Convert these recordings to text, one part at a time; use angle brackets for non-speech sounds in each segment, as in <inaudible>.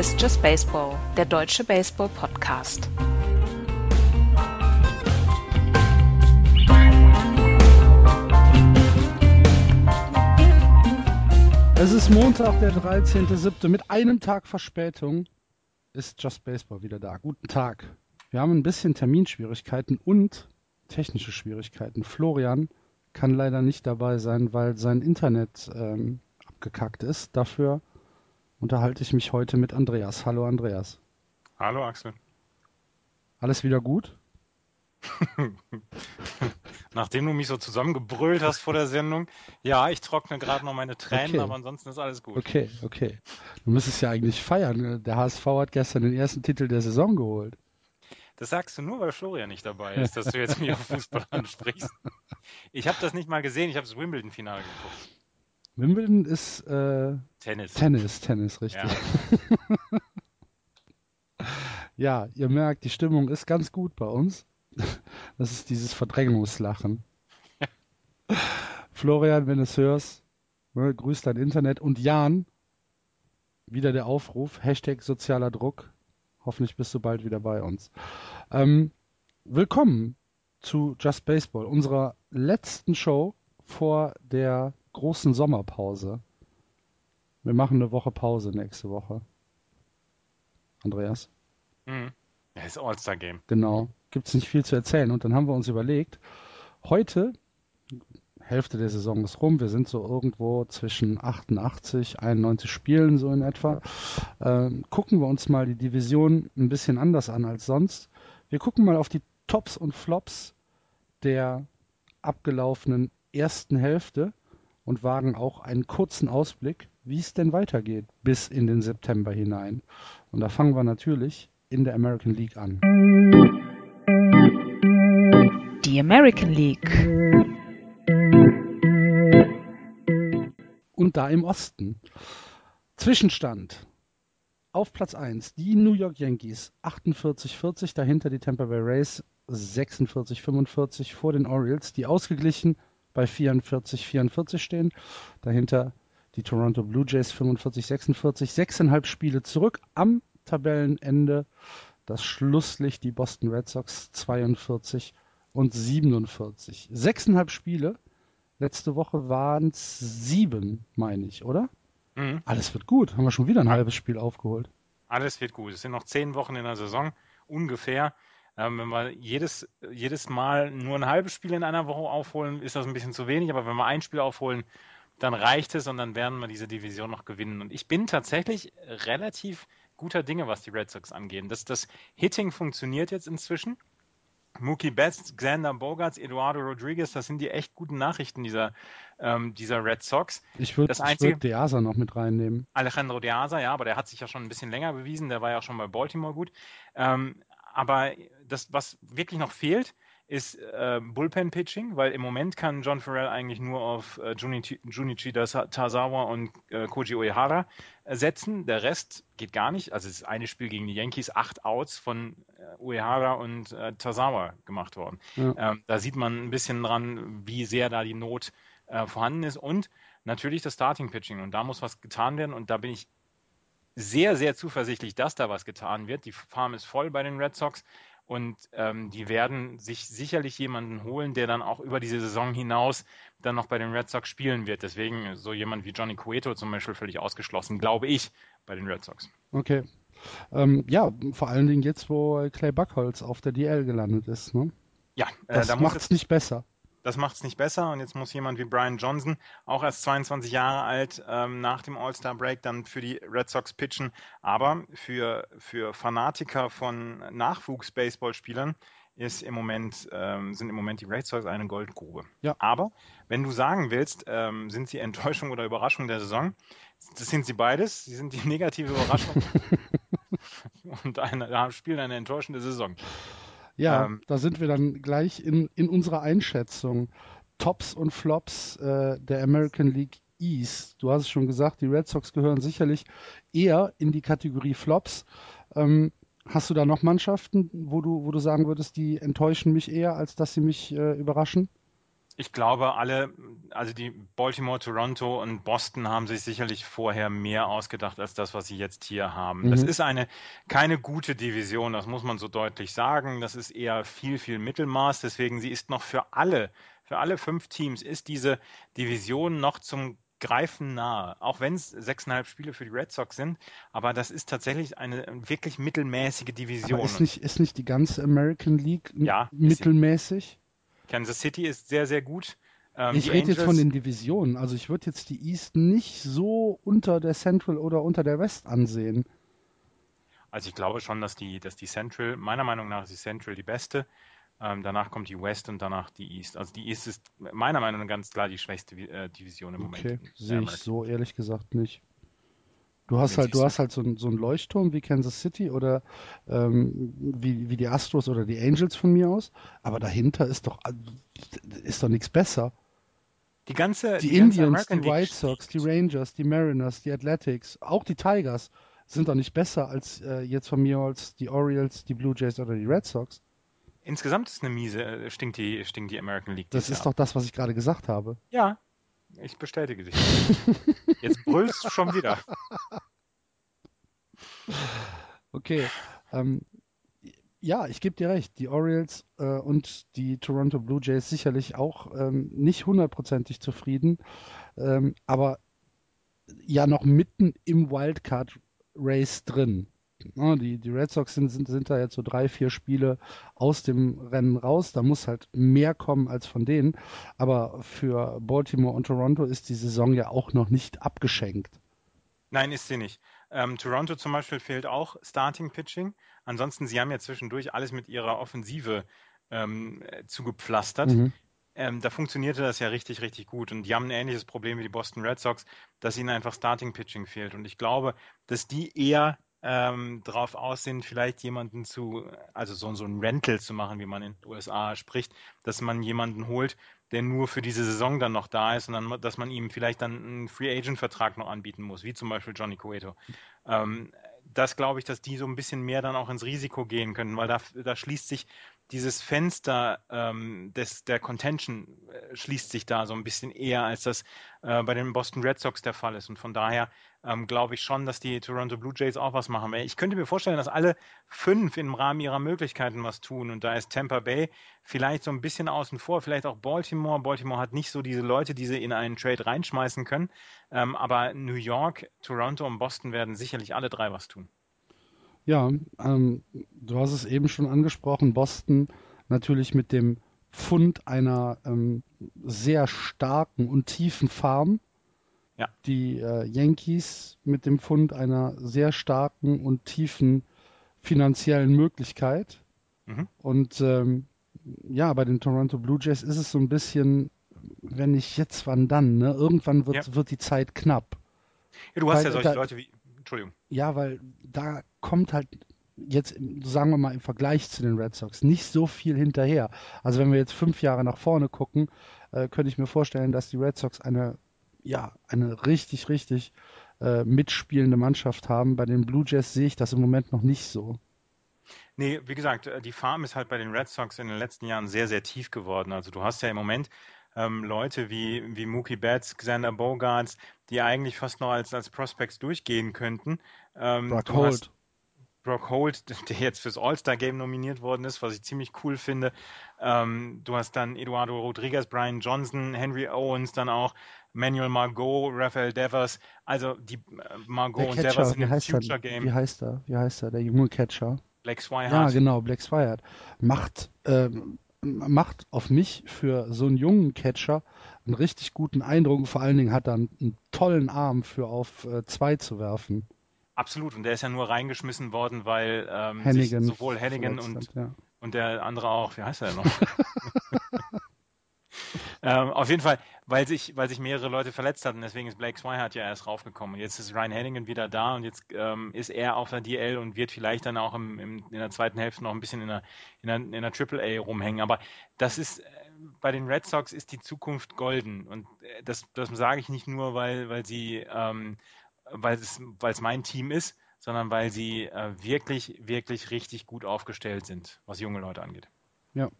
Ist Just Baseball, der deutsche Baseball-Podcast. Es ist Montag, der 13.07. Mit einem Tag Verspätung ist Just Baseball wieder da. Guten Tag. Wir haben ein bisschen Terminschwierigkeiten und technische Schwierigkeiten. Florian kann leider nicht dabei sein, weil sein Internet ähm, abgekackt ist. Dafür unterhalte ich mich heute mit Andreas. Hallo Andreas. Hallo Axel. Alles wieder gut? <laughs> Nachdem du mich so zusammengebrüllt hast vor der Sendung, ja, ich trockne gerade noch meine Tränen, okay. aber ansonsten ist alles gut. Okay, okay. Du müsstest ja eigentlich feiern. Der HSV hat gestern den ersten Titel der Saison geholt. Das sagst du nur, weil Florian nicht dabei ist, dass du jetzt mich auf <laughs> Fußball ansprichst. Ich habe das nicht mal gesehen, ich habe das Wimbledon-Finale geguckt. Wimbledon ist äh, Tennis. Tennis, Tennis, richtig. Ja. <laughs> ja, ihr merkt, die Stimmung ist ganz gut bei uns. Das ist dieses Verdrängungslachen. Florian, wenn du es hörst, ne, grüß dein Internet. Und Jan, wieder der Aufruf, Hashtag sozialer Druck. Hoffentlich bist du bald wieder bei uns. Ähm, willkommen zu Just Baseball, unserer letzten Show vor der großen Sommerpause. Wir machen eine Woche Pause nächste Woche. Andreas? Mhm. Ja, ist All-Star-Game. Genau. Gibt es nicht viel zu erzählen. Und dann haben wir uns überlegt, heute, Hälfte der Saison ist rum, wir sind so irgendwo zwischen 88, 91 Spielen so in etwa. Äh, gucken wir uns mal die Division ein bisschen anders an als sonst. Wir gucken mal auf die Tops und Flops der abgelaufenen ersten Hälfte und wagen auch einen kurzen Ausblick, wie es denn weitergeht bis in den September hinein. Und da fangen wir natürlich in der American League an. Die American League. Und da im Osten. Zwischenstand. Auf Platz 1 die New York Yankees 48-40, dahinter die Tampa Bay Rays 46-45 vor den Orioles, die ausgeglichen bei 44-44 stehen. Dahinter die Toronto Blue Jays 45-46, sechseinhalb Spiele zurück am Tabellenende. Das Schlusslicht die Boston Red Sox 42 und 47. Sechseinhalb Spiele. Letzte Woche waren es sieben, meine ich, oder? Mhm. Alles wird gut. Haben wir schon wieder ein halbes Spiel aufgeholt. Alles wird gut. Es sind noch zehn Wochen in der Saison, ungefähr. Ähm, wenn wir jedes, jedes Mal nur ein halbes Spiel in einer Woche aufholen, ist das ein bisschen zu wenig. Aber wenn wir ein Spiel aufholen, dann reicht es und dann werden wir diese Division noch gewinnen. Und ich bin tatsächlich relativ guter Dinge, was die Red Sox angeht. Das, das Hitting funktioniert jetzt inzwischen. Mookie Betts, Xander Bogarts, Eduardo Rodriguez, das sind die echt guten Nachrichten dieser, ähm, dieser Red Sox. Ich würde würd Deasa noch mit reinnehmen. Alejandro Deasa, ja, aber der hat sich ja schon ein bisschen länger bewiesen, der war ja auch schon bei Baltimore gut. Ähm, aber das, was wirklich noch fehlt, ist äh, Bullpen-Pitching, weil im Moment kann John Farrell eigentlich nur auf äh, Junichi Tazawa und äh, Koji Uehara setzen. Der Rest geht gar nicht. Also es ist eine Spiel gegen die Yankees, acht Outs von äh, Uehara und äh, Tazawa gemacht worden. Ja. Ähm, da sieht man ein bisschen dran, wie sehr da die Not äh, vorhanden ist. Und natürlich das Starting-Pitching. Und da muss was getan werden. Und da bin ich sehr, sehr zuversichtlich, dass da was getan wird. Die Farm ist voll bei den Red Sox und ähm, die werden sich sicherlich jemanden holen, der dann auch über diese Saison hinaus dann noch bei den Red Sox spielen wird. Deswegen so jemand wie Johnny Cueto zum Beispiel völlig ausgeschlossen, glaube ich, bei den Red Sox. Okay. Ähm, ja, vor allen Dingen jetzt, wo Clay Buckholz auf der DL gelandet ist. Ne? Ja, äh, das da macht es nicht besser. Das macht es nicht besser und jetzt muss jemand wie Brian Johnson, auch erst 22 Jahre alt, ähm, nach dem All-Star-Break dann für die Red Sox pitchen. Aber für, für Fanatiker von Nachwuchs-Baseballspielern ist im Moment, ähm, sind im Moment die Red Sox eine Goldgrube. Ja. Aber wenn du sagen willst, ähm, sind sie Enttäuschung oder Überraschung der Saison, das sind sie beides. Sie sind die negative Überraschung <laughs> und eine, spielen eine enttäuschende Saison. Ja, ähm, da sind wir dann gleich in, in unserer Einschätzung. Tops und Flops äh, der American League East. Du hast es schon gesagt, die Red Sox gehören sicherlich eher in die Kategorie Flops. Ähm, hast du da noch Mannschaften, wo du, wo du sagen würdest, die enttäuschen mich eher, als dass sie mich äh, überraschen? Ich glaube, alle, also die Baltimore, Toronto und Boston haben sich sicherlich vorher mehr ausgedacht als das, was sie jetzt hier haben. Mhm. Das ist eine keine gute Division, das muss man so deutlich sagen. Das ist eher viel, viel Mittelmaß. Deswegen sie ist noch für alle, für alle fünf Teams ist diese Division noch zum Greifen nahe. Auch wenn es sechseinhalb Spiele für die Red Sox sind, aber das ist tatsächlich eine wirklich mittelmäßige Division. Aber ist nicht, ist nicht die ganze American League ja, mittelmäßig? Kansas City ist sehr, sehr gut. Ähm, ich rede jetzt von den Divisionen. Also ich würde jetzt die East nicht so unter der Central oder unter der West ansehen. Also ich glaube schon, dass die, dass die Central, meiner Meinung nach ist die Central die beste. Ähm, danach kommt die West und danach die East. Also die East ist meiner Meinung nach ganz klar die schwächste äh, Division im okay. Moment. Okay, sehe ich so ehrlich gesagt nicht. Du hast halt, du hast halt so, so einen Leuchtturm wie Kansas City oder ähm, wie, wie die Astros oder die Angels von mir aus, aber dahinter ist doch ist doch nichts besser. Die ganze die, die Indians, ganze die White Sox, die Rangers, die Mariners, die Athletics, auch die Tigers sind doch nicht besser als äh, jetzt von mir aus die Orioles, die Blue Jays oder die Red Sox. Insgesamt ist eine miese, äh, stinkt die, stinkt die American League. Das ist Jahr. doch das, was ich gerade gesagt habe. Ja, ich bestätige dich. <laughs> Jetzt brüllst du schon wieder. <laughs> Okay. Ähm, ja, ich gebe dir recht. Die Orioles äh, und die Toronto Blue Jays sicherlich auch ähm, nicht hundertprozentig zufrieden, ähm, aber ja noch mitten im Wildcard Race drin. Ja, die, die Red Sox sind, sind, sind da jetzt so drei, vier Spiele aus dem Rennen raus. Da muss halt mehr kommen als von denen. Aber für Baltimore und Toronto ist die Saison ja auch noch nicht abgeschenkt. Nein, ist sie nicht. Ähm, Toronto zum Beispiel fehlt auch Starting Pitching. Ansonsten, sie haben ja zwischendurch alles mit ihrer Offensive ähm, zugepflastert. Mhm. Ähm, da funktionierte das ja richtig, richtig gut. Und die haben ein ähnliches Problem wie die Boston Red Sox, dass ihnen einfach Starting Pitching fehlt. Und ich glaube, dass die eher ähm, drauf aus sind, vielleicht jemanden zu, also so, so ein Rental zu machen, wie man in den USA spricht, dass man jemanden holt, der nur für diese Saison dann noch da ist und dann, dass man ihm vielleicht dann einen Free Agent Vertrag noch anbieten muss, wie zum Beispiel Johnny Cueto. Ähm, das glaube ich, dass die so ein bisschen mehr dann auch ins Risiko gehen können, weil da, da schließt sich dieses Fenster ähm, des, der Contention äh, schließt sich da so ein bisschen eher, als das äh, bei den Boston Red Sox der Fall ist. Und von daher ähm, glaube ich schon, dass die Toronto Blue Jays auch was machen. Ich könnte mir vorstellen, dass alle fünf im Rahmen ihrer Möglichkeiten was tun. Und da ist Tampa Bay vielleicht so ein bisschen außen vor, vielleicht auch Baltimore. Baltimore hat nicht so diese Leute, die sie in einen Trade reinschmeißen können. Ähm, aber New York, Toronto und Boston werden sicherlich alle drei was tun. Ja, ähm, du hast es eben schon angesprochen, Boston natürlich mit dem Fund einer ähm, sehr starken und tiefen Farm. Ja. Die äh, Yankees mit dem Fund einer sehr starken und tiefen finanziellen Möglichkeit. Mhm. Und ähm, ja, bei den Toronto Blue Jays ist es so ein bisschen, wenn nicht jetzt, wann dann? Ne? Irgendwann wird, ja. wird die Zeit knapp. Ja, du hast Weil, ja solche da, Leute wie Entschuldigung. Ja, weil da kommt halt jetzt, sagen wir mal, im Vergleich zu den Red Sox nicht so viel hinterher. Also wenn wir jetzt fünf Jahre nach vorne gucken, äh, könnte ich mir vorstellen, dass die Red Sox eine, ja, eine richtig, richtig äh, mitspielende Mannschaft haben. Bei den Blue Jays sehe ich das im Moment noch nicht so. Nee, wie gesagt, äh, die Farm ist halt bei den Red Sox in den letzten Jahren sehr, sehr tief geworden. Also du hast ja im Moment ähm, Leute wie, wie Mookie Betts, Xander Bogarts, die eigentlich fast noch als, als Prospects durchgehen könnten. Ähm, Brock Holt. Brock Holt, <laughs> der jetzt fürs All-Star-Game nominiert worden ist, was ich ziemlich cool finde. Ähm, du hast dann Eduardo Rodriguez, Brian Johnson, Henry Owens, dann auch Manuel Margot, Rafael Devers. Also die äh, Margot und Devers in dem Future-Game. Wie heißt er? Wie heißt er? Der junge Catcher. Black Swihart. Ja, genau, Black Swihart. Macht ähm, macht auf mich für so einen jungen Catcher einen richtig guten Eindruck. Vor allen Dingen hat er einen, einen tollen Arm für auf äh, zwei zu werfen. Absolut, und der ist ja nur reingeschmissen worden, weil ähm, Hannigan sowohl Hennigan und, hat, ja. und der andere auch, wie heißt er noch? <laughs> Ähm, auf jeden Fall, weil sich, weil sich mehrere Leute verletzt hatten, deswegen ist Blake Swihart ja erst raufgekommen. Und jetzt ist Ryan Hennigan wieder da und jetzt ähm, ist er auf der DL und wird vielleicht dann auch im, im, in der zweiten Hälfte noch ein bisschen in der, in der, in der AAA rumhängen. Aber das ist, äh, bei den Red Sox ist die Zukunft golden. Und äh, das, das sage ich nicht nur, weil, weil sie, ähm, weil es, weil es mein Team ist, sondern weil sie äh, wirklich, wirklich richtig gut aufgestellt sind, was junge Leute angeht. Ja.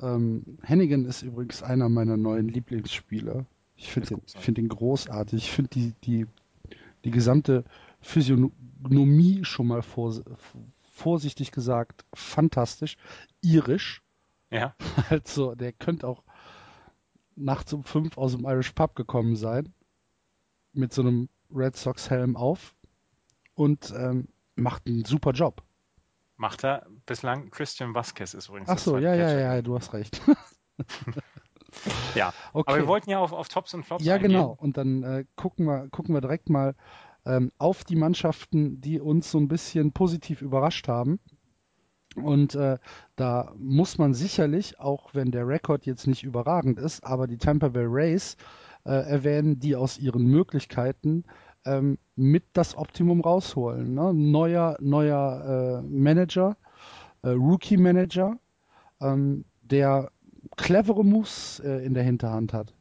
Ähm, Hennigan ist übrigens einer meiner neuen Lieblingsspieler. Ich finde den, find den großartig. Ich finde die, die, die gesamte Physiognomie schon mal vor, vorsichtig gesagt fantastisch. Irisch. Ja. <laughs> Also, der könnte auch nachts um fünf aus dem Irish Pub gekommen sein. Mit so einem Red Sox Helm auf. Und ähm, macht einen super Job. Macht er bislang. Christian Vasquez ist übrigens. Ach so, ja, ja, ja, du hast recht. <laughs> ja, okay. aber wir wollten ja auf, auf Tops und Flops Ja, eingehen. genau. Und dann äh, gucken, wir, gucken wir direkt mal ähm, auf die Mannschaften, die uns so ein bisschen positiv überrascht haben. Und äh, da muss man sicherlich, auch wenn der Rekord jetzt nicht überragend ist, aber die Tampa Bay Rays äh, erwähnen, die aus ihren Möglichkeiten ähm, mit das Optimum rausholen. Ne? Neuer, neuer äh, Manager, äh, Rookie-Manager, ähm, der clevere Moves äh, in der Hinterhand hat.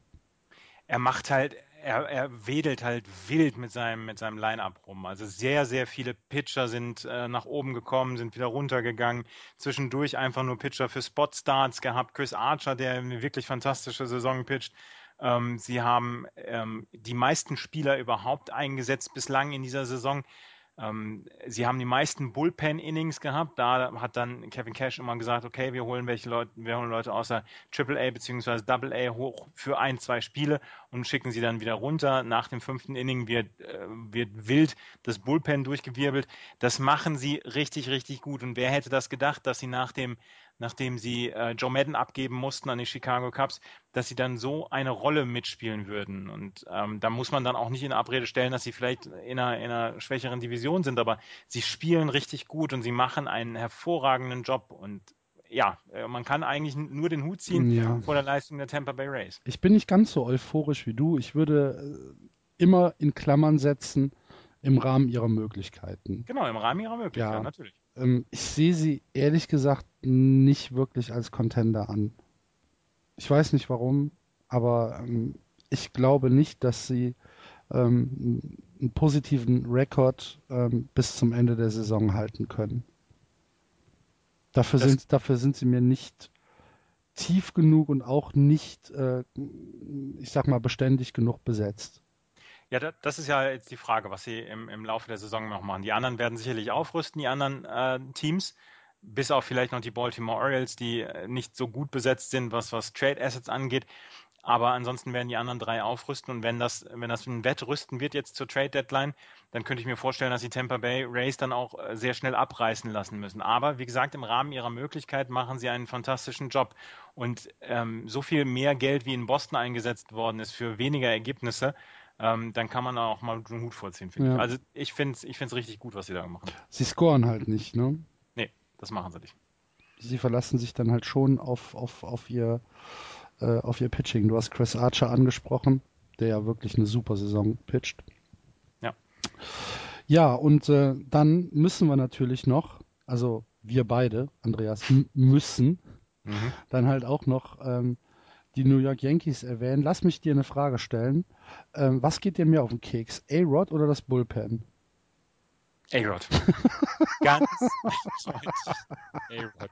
Er macht halt, er, er wedelt halt wild mit seinem, mit seinem Line-Up rum. Also sehr, sehr viele Pitcher sind äh, nach oben gekommen, sind wieder runtergegangen. Zwischendurch einfach nur Pitcher für Spot-Starts gehabt. Chris Archer, der eine wirklich fantastische Saison pitcht. Ähm, sie haben ähm, die meisten Spieler überhaupt eingesetzt bislang in dieser Saison. Ähm, sie haben die meisten Bullpen-Innings gehabt. Da hat dann Kevin Cash immer gesagt, okay, wir holen welche Leute, wir holen Leute außer AAA bzw. AA hoch für ein, zwei Spiele und schicken sie dann wieder runter. Nach dem fünften Inning wird, äh, wird wild das Bullpen durchgewirbelt. Das machen sie richtig, richtig gut. Und wer hätte das gedacht, dass sie nach dem nachdem sie äh, Joe Madden abgeben mussten an die Chicago Cubs, dass sie dann so eine Rolle mitspielen würden. Und ähm, da muss man dann auch nicht in Abrede stellen, dass sie vielleicht in einer, in einer schwächeren Division sind, aber sie spielen richtig gut und sie machen einen hervorragenden Job. Und ja, äh, man kann eigentlich nur den Hut ziehen ja. vor der Leistung der Tampa Bay Rays. Ich bin nicht ganz so euphorisch wie du. Ich würde äh, immer in Klammern setzen, im Rahmen ihrer Möglichkeiten. Genau, im Rahmen ihrer Möglichkeiten, ja. natürlich. Ähm, ich sehe sie ehrlich gesagt nicht wirklich als Contender an. Ich weiß nicht warum, aber ähm, ich glaube nicht, dass sie ähm, einen positiven Rekord ähm, bis zum Ende der Saison halten können. Dafür sind, dafür sind sie mir nicht tief genug und auch nicht, äh, ich sag mal, beständig genug besetzt. Ja, das ist ja jetzt die Frage, was sie im, im Laufe der Saison noch machen. Die anderen werden sicherlich aufrüsten, die anderen äh, Teams, bis auf vielleicht noch die Baltimore Orioles, die äh, nicht so gut besetzt sind, was, was Trade Assets angeht. Aber ansonsten werden die anderen drei aufrüsten und wenn das, wenn das ein Wettrüsten wird jetzt zur Trade Deadline, dann könnte ich mir vorstellen, dass die Tampa Bay Rays dann auch äh, sehr schnell abreißen lassen müssen. Aber wie gesagt, im Rahmen ihrer Möglichkeit machen sie einen fantastischen Job. Und ähm, so viel mehr Geld, wie in Boston eingesetzt worden ist für weniger Ergebnisse, ähm, dann kann man auch mal den Hut vorziehen, finde ja. ich. Also ich finde es ich richtig gut, was sie da machen. Sie scoren halt nicht, ne? Nee, das machen sie nicht. Sie verlassen sich dann halt schon auf, auf, auf ihr äh, auf ihr Pitching. Du hast Chris Archer angesprochen, der ja wirklich eine super Saison pitcht. Ja. Ja, und äh, dann müssen wir natürlich noch, also wir beide, Andreas, müssen mhm. dann halt auch noch ähm, die New York Yankees erwähnen. Lass mich dir eine Frage stellen. Ähm, was geht dir mehr auf den Keks? A-Rod oder das Bullpen? A-Rod. <laughs> Ganz A-Rod.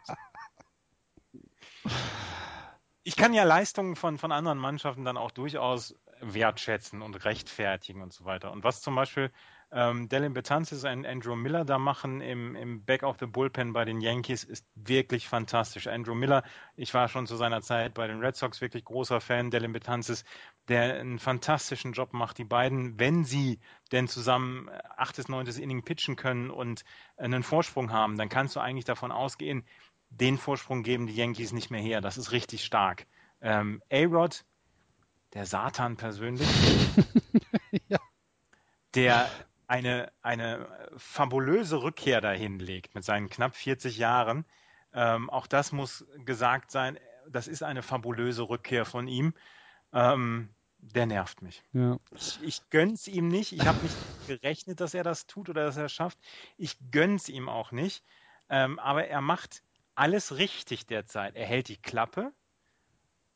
Ich kann ja Leistungen von, von anderen Mannschaften dann auch durchaus wertschätzen und rechtfertigen und so weiter. Und was zum Beispiel ähm, Dylan Betances und Andrew Miller da machen im, im Back of the Bullpen bei den Yankees ist wirklich fantastisch. Andrew Miller, ich war schon zu seiner Zeit bei den Red Sox wirklich großer Fan. Dylan Betances, der einen fantastischen Job macht. Die beiden, wenn sie denn zusammen achtes, neuntes Inning pitchen können und einen Vorsprung haben, dann kannst du eigentlich davon ausgehen, den Vorsprung geben die Yankees nicht mehr her. Das ist richtig stark. Ähm, A-Rod, der Satan persönlich, <laughs> ja. der eine, eine fabulöse Rückkehr dahin legt mit seinen knapp 40 Jahren. Ähm, auch das muss gesagt sein. Das ist eine fabulöse Rückkehr von ihm. Ähm, der nervt mich. Ja. Ich, ich gönn's ihm nicht. Ich habe nicht gerechnet, dass er das tut oder dass er es schafft. Ich gönn's ihm auch nicht. Ähm, aber er macht alles richtig derzeit. Er hält die Klappe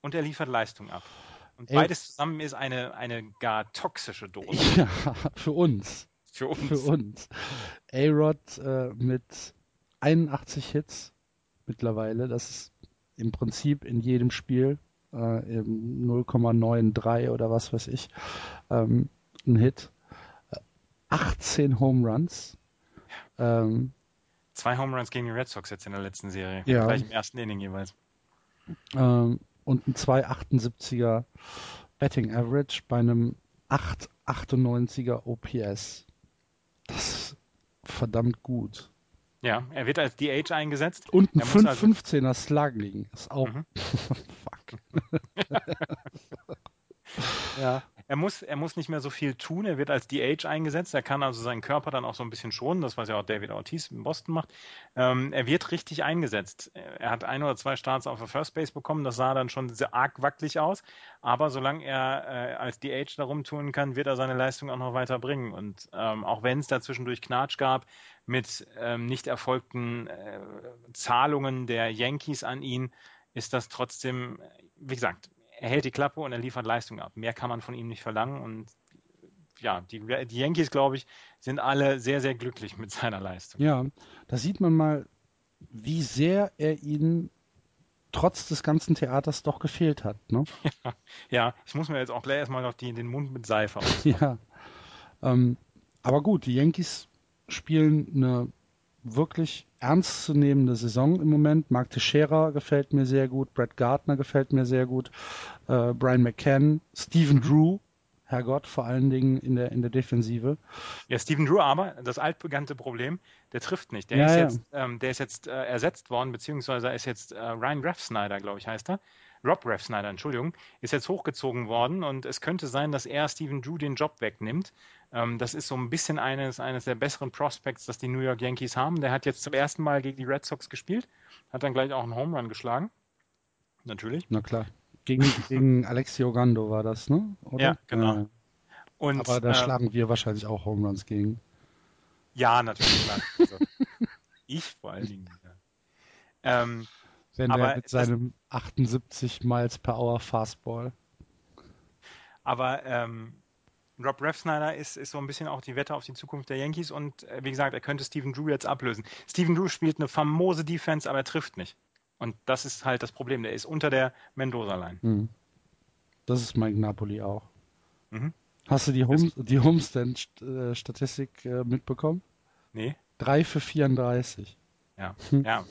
und er liefert Leistung ab. Und beides zusammen ist eine, eine gar toxische Dose. <laughs> Ja, für uns. Für uns. Für uns. A-Rod äh, mit 81 Hits mittlerweile, das ist im Prinzip in jedem Spiel äh, 0,93 oder was weiß ich ähm, ein Hit. 18 Home Runs. Ähm, Zwei Home Runs gegen die Red Sox jetzt in der letzten Serie. Ja. Gleich im ersten Inning jeweils. Ähm, und ein 2,78er Betting Average bei einem 8,98er OPS. Das ist verdammt gut. Ja, er wird als DH eingesetzt. Und ein 5,15er also... Slugging ist auch. Mhm. <laughs> Fuck. <laughs> ja, er muss, er muss nicht mehr so viel tun. Er wird als DH eingesetzt. Er kann also seinen Körper dann auch so ein bisschen schonen. Das, was ja auch David Ortiz in Boston macht. Ähm, er wird richtig eingesetzt. Er hat ein oder zwei Starts auf der First Base bekommen. Das sah dann schon sehr arg wackelig aus. Aber solange er äh, als DH darum tun kann, wird er seine Leistung auch noch weiter bringen. Und ähm, auch wenn es da zwischendurch Knatsch gab mit ähm, nicht erfolgten äh, Zahlungen der Yankees an ihn, ist das trotzdem, wie gesagt, er hält die Klappe und er liefert Leistung ab. Mehr kann man von ihm nicht verlangen und ja, die, die Yankees, glaube ich, sind alle sehr, sehr glücklich mit seiner Leistung. Ja, da sieht man mal, wie sehr er ihnen trotz des ganzen Theaters doch gefehlt hat. Ne? Ja, <laughs> ja, ich muss mir jetzt auch gleich erstmal noch die, den Mund mit Seife <laughs> aus. ja. Ähm, aber gut, die Yankees spielen eine wirklich ernstzunehmende Saison im Moment. Mark Teixeira gefällt mir sehr gut, Brett Gardner gefällt mir sehr gut, äh, Brian McCann, Stephen. Drew, Herrgott, vor allen Dingen in der, in der Defensive. Ja, Stephen Drew aber, das altbekannte Problem, der trifft nicht. Der ja, ist ja. jetzt, ähm, der ist jetzt äh, ersetzt worden, beziehungsweise ist jetzt äh, Ryan Raff Snyder, glaube ich, heißt er. Rob Ref Snyder, Entschuldigung, ist jetzt hochgezogen worden und es könnte sein, dass er Stephen Drew den Job wegnimmt. Ähm, das ist so ein bisschen eines, eines der besseren Prospects, das die New York Yankees haben. Der hat jetzt zum ersten Mal gegen die Red Sox gespielt, hat dann gleich auch einen Home Run geschlagen. Natürlich. Na klar. Gegen, <laughs> gegen Alexio Gando war das, ne? Oder? Ja, genau. Ja. Und, Aber da äh, schlagen wir wahrscheinlich auch Home Runs gegen. Ja, natürlich. Also, <laughs> ich vor allen Dingen. Ja. Ähm, wenn aber er mit seinem 78 Miles per Hour Fastball. Aber ähm, Rob Refsnyder ist, ist so ein bisschen auch die Wette auf die Zukunft der Yankees und äh, wie gesagt, er könnte Steven Drew jetzt ablösen. Steven Drew spielt eine famose Defense, aber er trifft nicht. Und das ist halt das Problem. Der ist unter der Mendoza-Line. Mhm. Das ist Mike Napoli auch. Mhm. Hast du die, Home, die Homestand-Statistik äh, mitbekommen? Nee. 3 für 34. Ja, hm. ja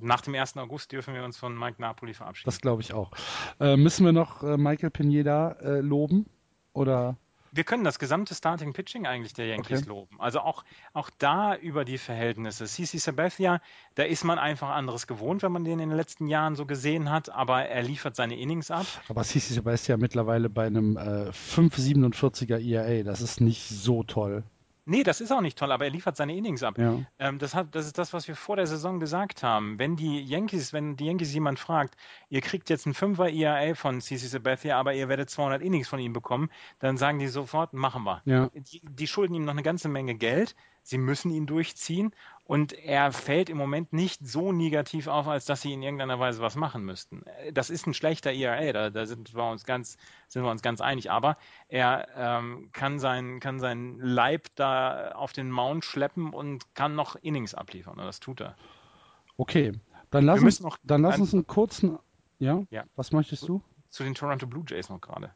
nach dem 1. August dürfen wir uns von Mike Napoli verabschieden. Das glaube ich auch. Äh, müssen wir noch äh, Michael Pineda äh, loben? Oder? Wir können das gesamte Starting Pitching eigentlich der Yankees okay. loben. Also auch, auch da über die Verhältnisse. CC Sabathia, da ist man einfach anderes gewohnt, wenn man den in den letzten Jahren so gesehen hat, aber er liefert seine Innings ab. Aber CC Sabathia mittlerweile bei einem äh, 5,47er ERA, das ist nicht so toll. Nee, das ist auch nicht toll, aber er liefert seine Innings ab. Ja. Ähm, das, hat, das ist das, was wir vor der Saison gesagt haben. Wenn die Yankees, wenn die Yankees jemand fragt, ihr kriegt jetzt einen Fünfer ERA von CC Sabathia, aber ihr werdet 200 Innings von ihm bekommen, dann sagen die sofort, machen wir. Ja. Die, die schulden ihm noch eine ganze Menge Geld. Sie müssen ihn durchziehen und er fällt im Moment nicht so negativ auf, als dass sie in irgendeiner Weise was machen müssten. Das ist ein schlechter ERA, da, da sind, wir uns ganz, sind wir uns ganz einig. Aber er ähm, kann, sein, kann seinen Leib da auf den Mount schleppen und kann noch Innings abliefern. Und das tut er. Okay, dann lass, uns, noch dann lass uns einen kurzen. Ja? ja? Was möchtest du? Zu den Toronto Blue Jays noch gerade.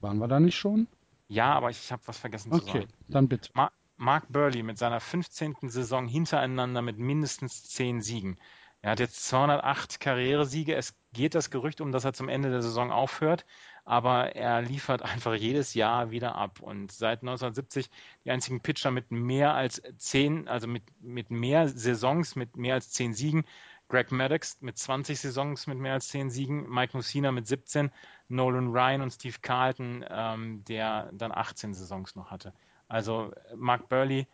Waren wir da nicht schon? Ja, aber ich habe was vergessen okay, zu sagen. Okay, dann bitte. Ma Mark Burley mit seiner 15. Saison hintereinander mit mindestens 10 Siegen. Er hat jetzt 208 Karrieresiege. Es geht das Gerücht um, dass er zum Ende der Saison aufhört, aber er liefert einfach jedes Jahr wieder ab. Und seit 1970 die einzigen Pitcher mit mehr als 10, also mit, mit mehr Saisons, mit mehr als 10 Siegen. Greg Maddox mit 20 Saisons mit mehr als 10 Siegen, Mike Mussina mit 17, Nolan Ryan und Steve Carlton, ähm, der dann 18 Saisons noch hatte. Also Mark Burley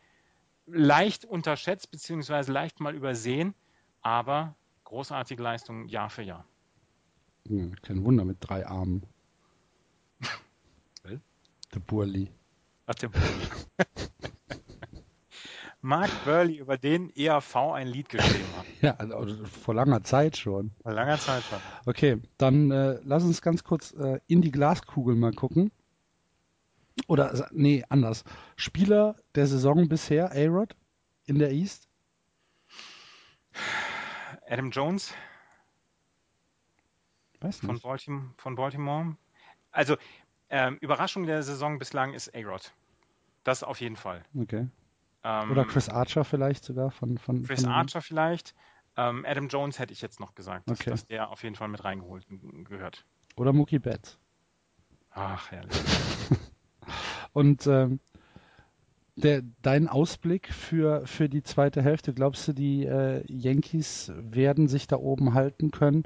leicht unterschätzt beziehungsweise leicht mal übersehen, aber großartige Leistung Jahr für Jahr. Ja, kein Wunder mit drei Armen. der Burley. Ach, der Burley. <laughs> Mark Burley, über den ERV ein Lied geschrieben hat. <laughs> Ja, also vor langer Zeit schon. Vor langer Zeit schon. Okay, dann äh, lass uns ganz kurz äh, in die Glaskugel mal gucken. Oder, nee, anders. Spieler der Saison bisher, A-Rod, in der East? Adam Jones. Weiß von nicht. Baltimore. Von Baltimore. Also, ähm, Überraschung der Saison bislang ist A-Rod. Das auf jeden Fall. Okay. Ähm, Oder Chris Archer vielleicht sogar von. von Chris von Archer vielleicht. Ähm, Adam Jones hätte ich jetzt noch gesagt, dass, Okay. dass der auf jeden Fall mit reingeholt gehört. Oder Mookie Betts. Ach, herrlich. <laughs> Und ähm, der, dein Ausblick für, für die zweite Hälfte, glaubst du, die äh, Yankees werden sich da oben halten können?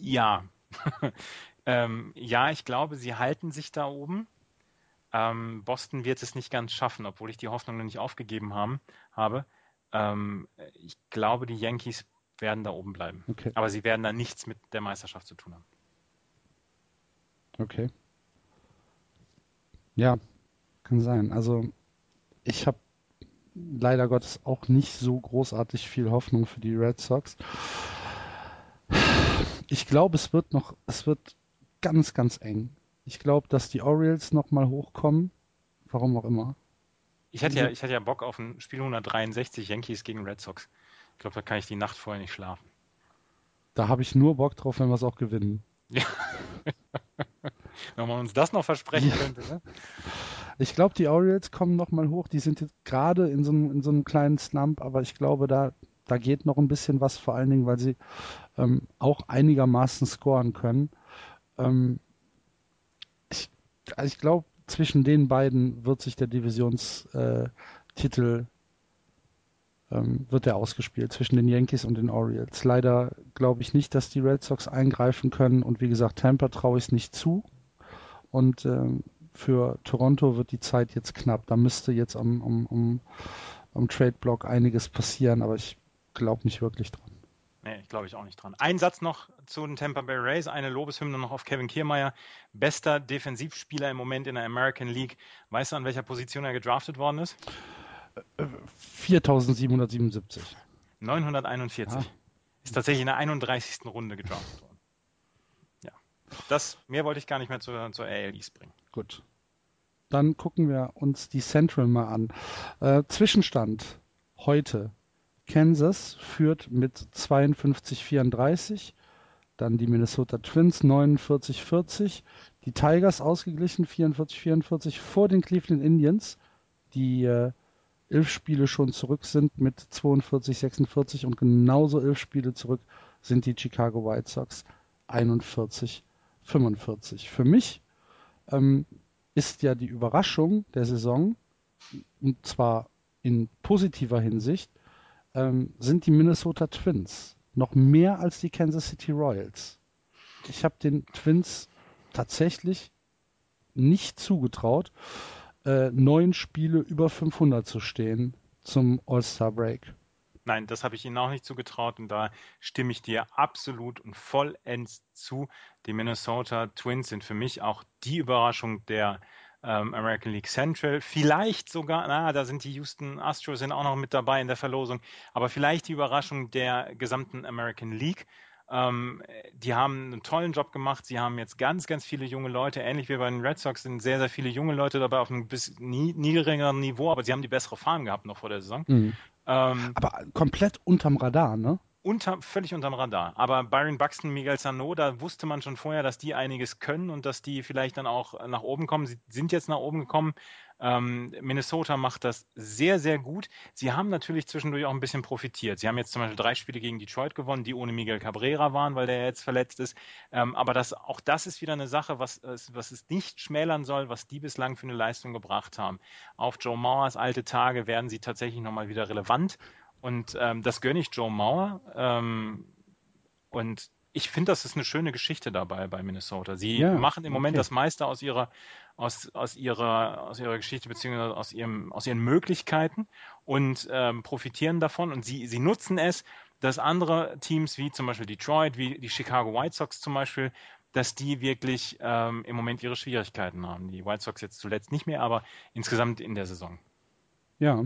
Ja. <laughs> ähm, ja, ich glaube, sie halten sich da oben. Ähm, Boston wird es nicht ganz schaffen, obwohl ich die Hoffnung noch nicht aufgegeben haben, habe. Ähm, ich glaube, die Yankees werden da oben bleiben. Okay, Aber sie werden da nichts mit der Meisterschaft zu tun haben. Okay. Ja, kann sein. Also ich habe leider Gottes auch nicht so großartig viel Hoffnung für die Red Sox. Ich glaube, es wird noch, es wird ganz, ganz eng. Ich glaube, dass die Orioles noch mal hochkommen. Warum auch immer. Ich hatte ja, ich hatte ja Bock auf ein Spiel 163 Yankees gegen Red Sox. Ich glaube, da kann ich die Nacht vorher nicht schlafen. Da habe ich nur Bock drauf, wenn wir es auch gewinnen. Ja. <laughs> <laughs> Wenn man uns das noch versprechen Ja. könnte. Ne? Ich glaube, die Orioles kommen noch mal hoch. Die sind jetzt gerade in so einem, in so einem kleinen Slump, aber ich glaube, da, da geht noch ein bisschen was, vor allen Dingen, weil sie ähm, auch einigermaßen scoren können. Ähm, ich also ich glaube, zwischen den beiden wird sich der Divisionstitel äh, ähm, wird der ausgespielt zwischen den Yankees und den Orioles. Leider glaube ich nicht, dass die Red Sox eingreifen können und wie gesagt, Tampa traue ich es nicht zu. Und ähm, für Toronto wird die Zeit jetzt knapp. Da müsste jetzt am, am, am, am Trade-Block einiges passieren, aber ich glaube nicht wirklich dran. Nee, ich glaube ich auch nicht dran. Ein Satz noch zu den Tampa Bay Rays, eine Lobeshymne noch auf Kevin Kiermaier. Bester Defensivspieler im Moment in der American League. Weißt du, an welcher Position er gedraftet worden ist? 4777. 941. Ah. Ist tatsächlich in der 31. Runde gedraftet worden. Das, mehr wollte ich gar nicht mehr zur, zur East bringen. Gut. Dann gucken wir uns die Central mal an. Äh, Zwischenstand heute. Kansas führt mit 52-34. Dann die Minnesota Twins 49-40. Die Tigers ausgeglichen 44-44 vor den Cleveland Indians, die äh, elf Spiele schon zurück sind mit 42-46 und genauso elf Spiele zurück sind die Chicago White Sox 41-45. Für mich ähm, ist ja die Überraschung der Saison, und zwar in positiver Hinsicht, ähm, sind die Minnesota Twins noch mehr als die Kansas City Royals. Ich habe den Twins tatsächlich nicht zugetraut, äh, neun Spiele über 500 zu stehen zum All-Star Break. Nein, das habe ich Ihnen auch nicht zugetraut und da stimme ich dir absolut und vollends zu. Die Minnesota Twins sind für mich auch die Überraschung der ähm, American League Central. Vielleicht sogar, na, da sind die Houston Astros sind auch noch mit dabei in der Verlosung, aber vielleicht die Überraschung der gesamten American League. Ähm, die haben einen tollen Job gemacht. Sie haben jetzt ganz, ganz viele junge Leute. Ähnlich wie bei den Red Sox sind sehr, sehr viele junge Leute dabei auf einem bis nie, niedrigeren Niveau, aber sie haben die bessere Farm gehabt noch vor der Saison. Mhm. Ähm, Aber komplett unterm Radar, ne? unter, völlig unterm Radar. Aber Byron Buxton, Miguel Sano, da wusste man schon vorher, dass die einiges können und dass die vielleicht dann auch nach oben kommen. Sie sind jetzt nach oben gekommen. Ähm, Minnesota macht das sehr, sehr gut. Sie haben natürlich zwischendurch auch ein bisschen profitiert. Sie haben jetzt zum Beispiel drei Spiele gegen Detroit gewonnen, die ohne Miguel Cabrera waren, weil der jetzt verletzt ist. Ähm, aber das, auch das ist wieder eine Sache, was, was es nicht schmälern soll, was die bislang für eine Leistung gebracht haben. Auf Joe Mauers alte Tage werden sie tatsächlich nochmal wieder relevant. Und ähm, das gönne ich Joe Mauer. Ähm, und ich finde, das ist eine schöne Geschichte dabei bei Minnesota. Sie Ja, machen im Moment okay. das meiste aus ihrer, aus, aus ihrer, aus ihrer Geschichte beziehungsweise aus ihrem, aus ihren Möglichkeiten und ähm, profitieren davon. Und sie, sie nutzen es, dass andere Teams wie zum Beispiel Detroit, wie die Chicago White Sox zum Beispiel, dass die wirklich ähm, im Moment ihre Schwierigkeiten haben. Die White Sox jetzt zuletzt nicht mehr, aber insgesamt in der Saison. Ja.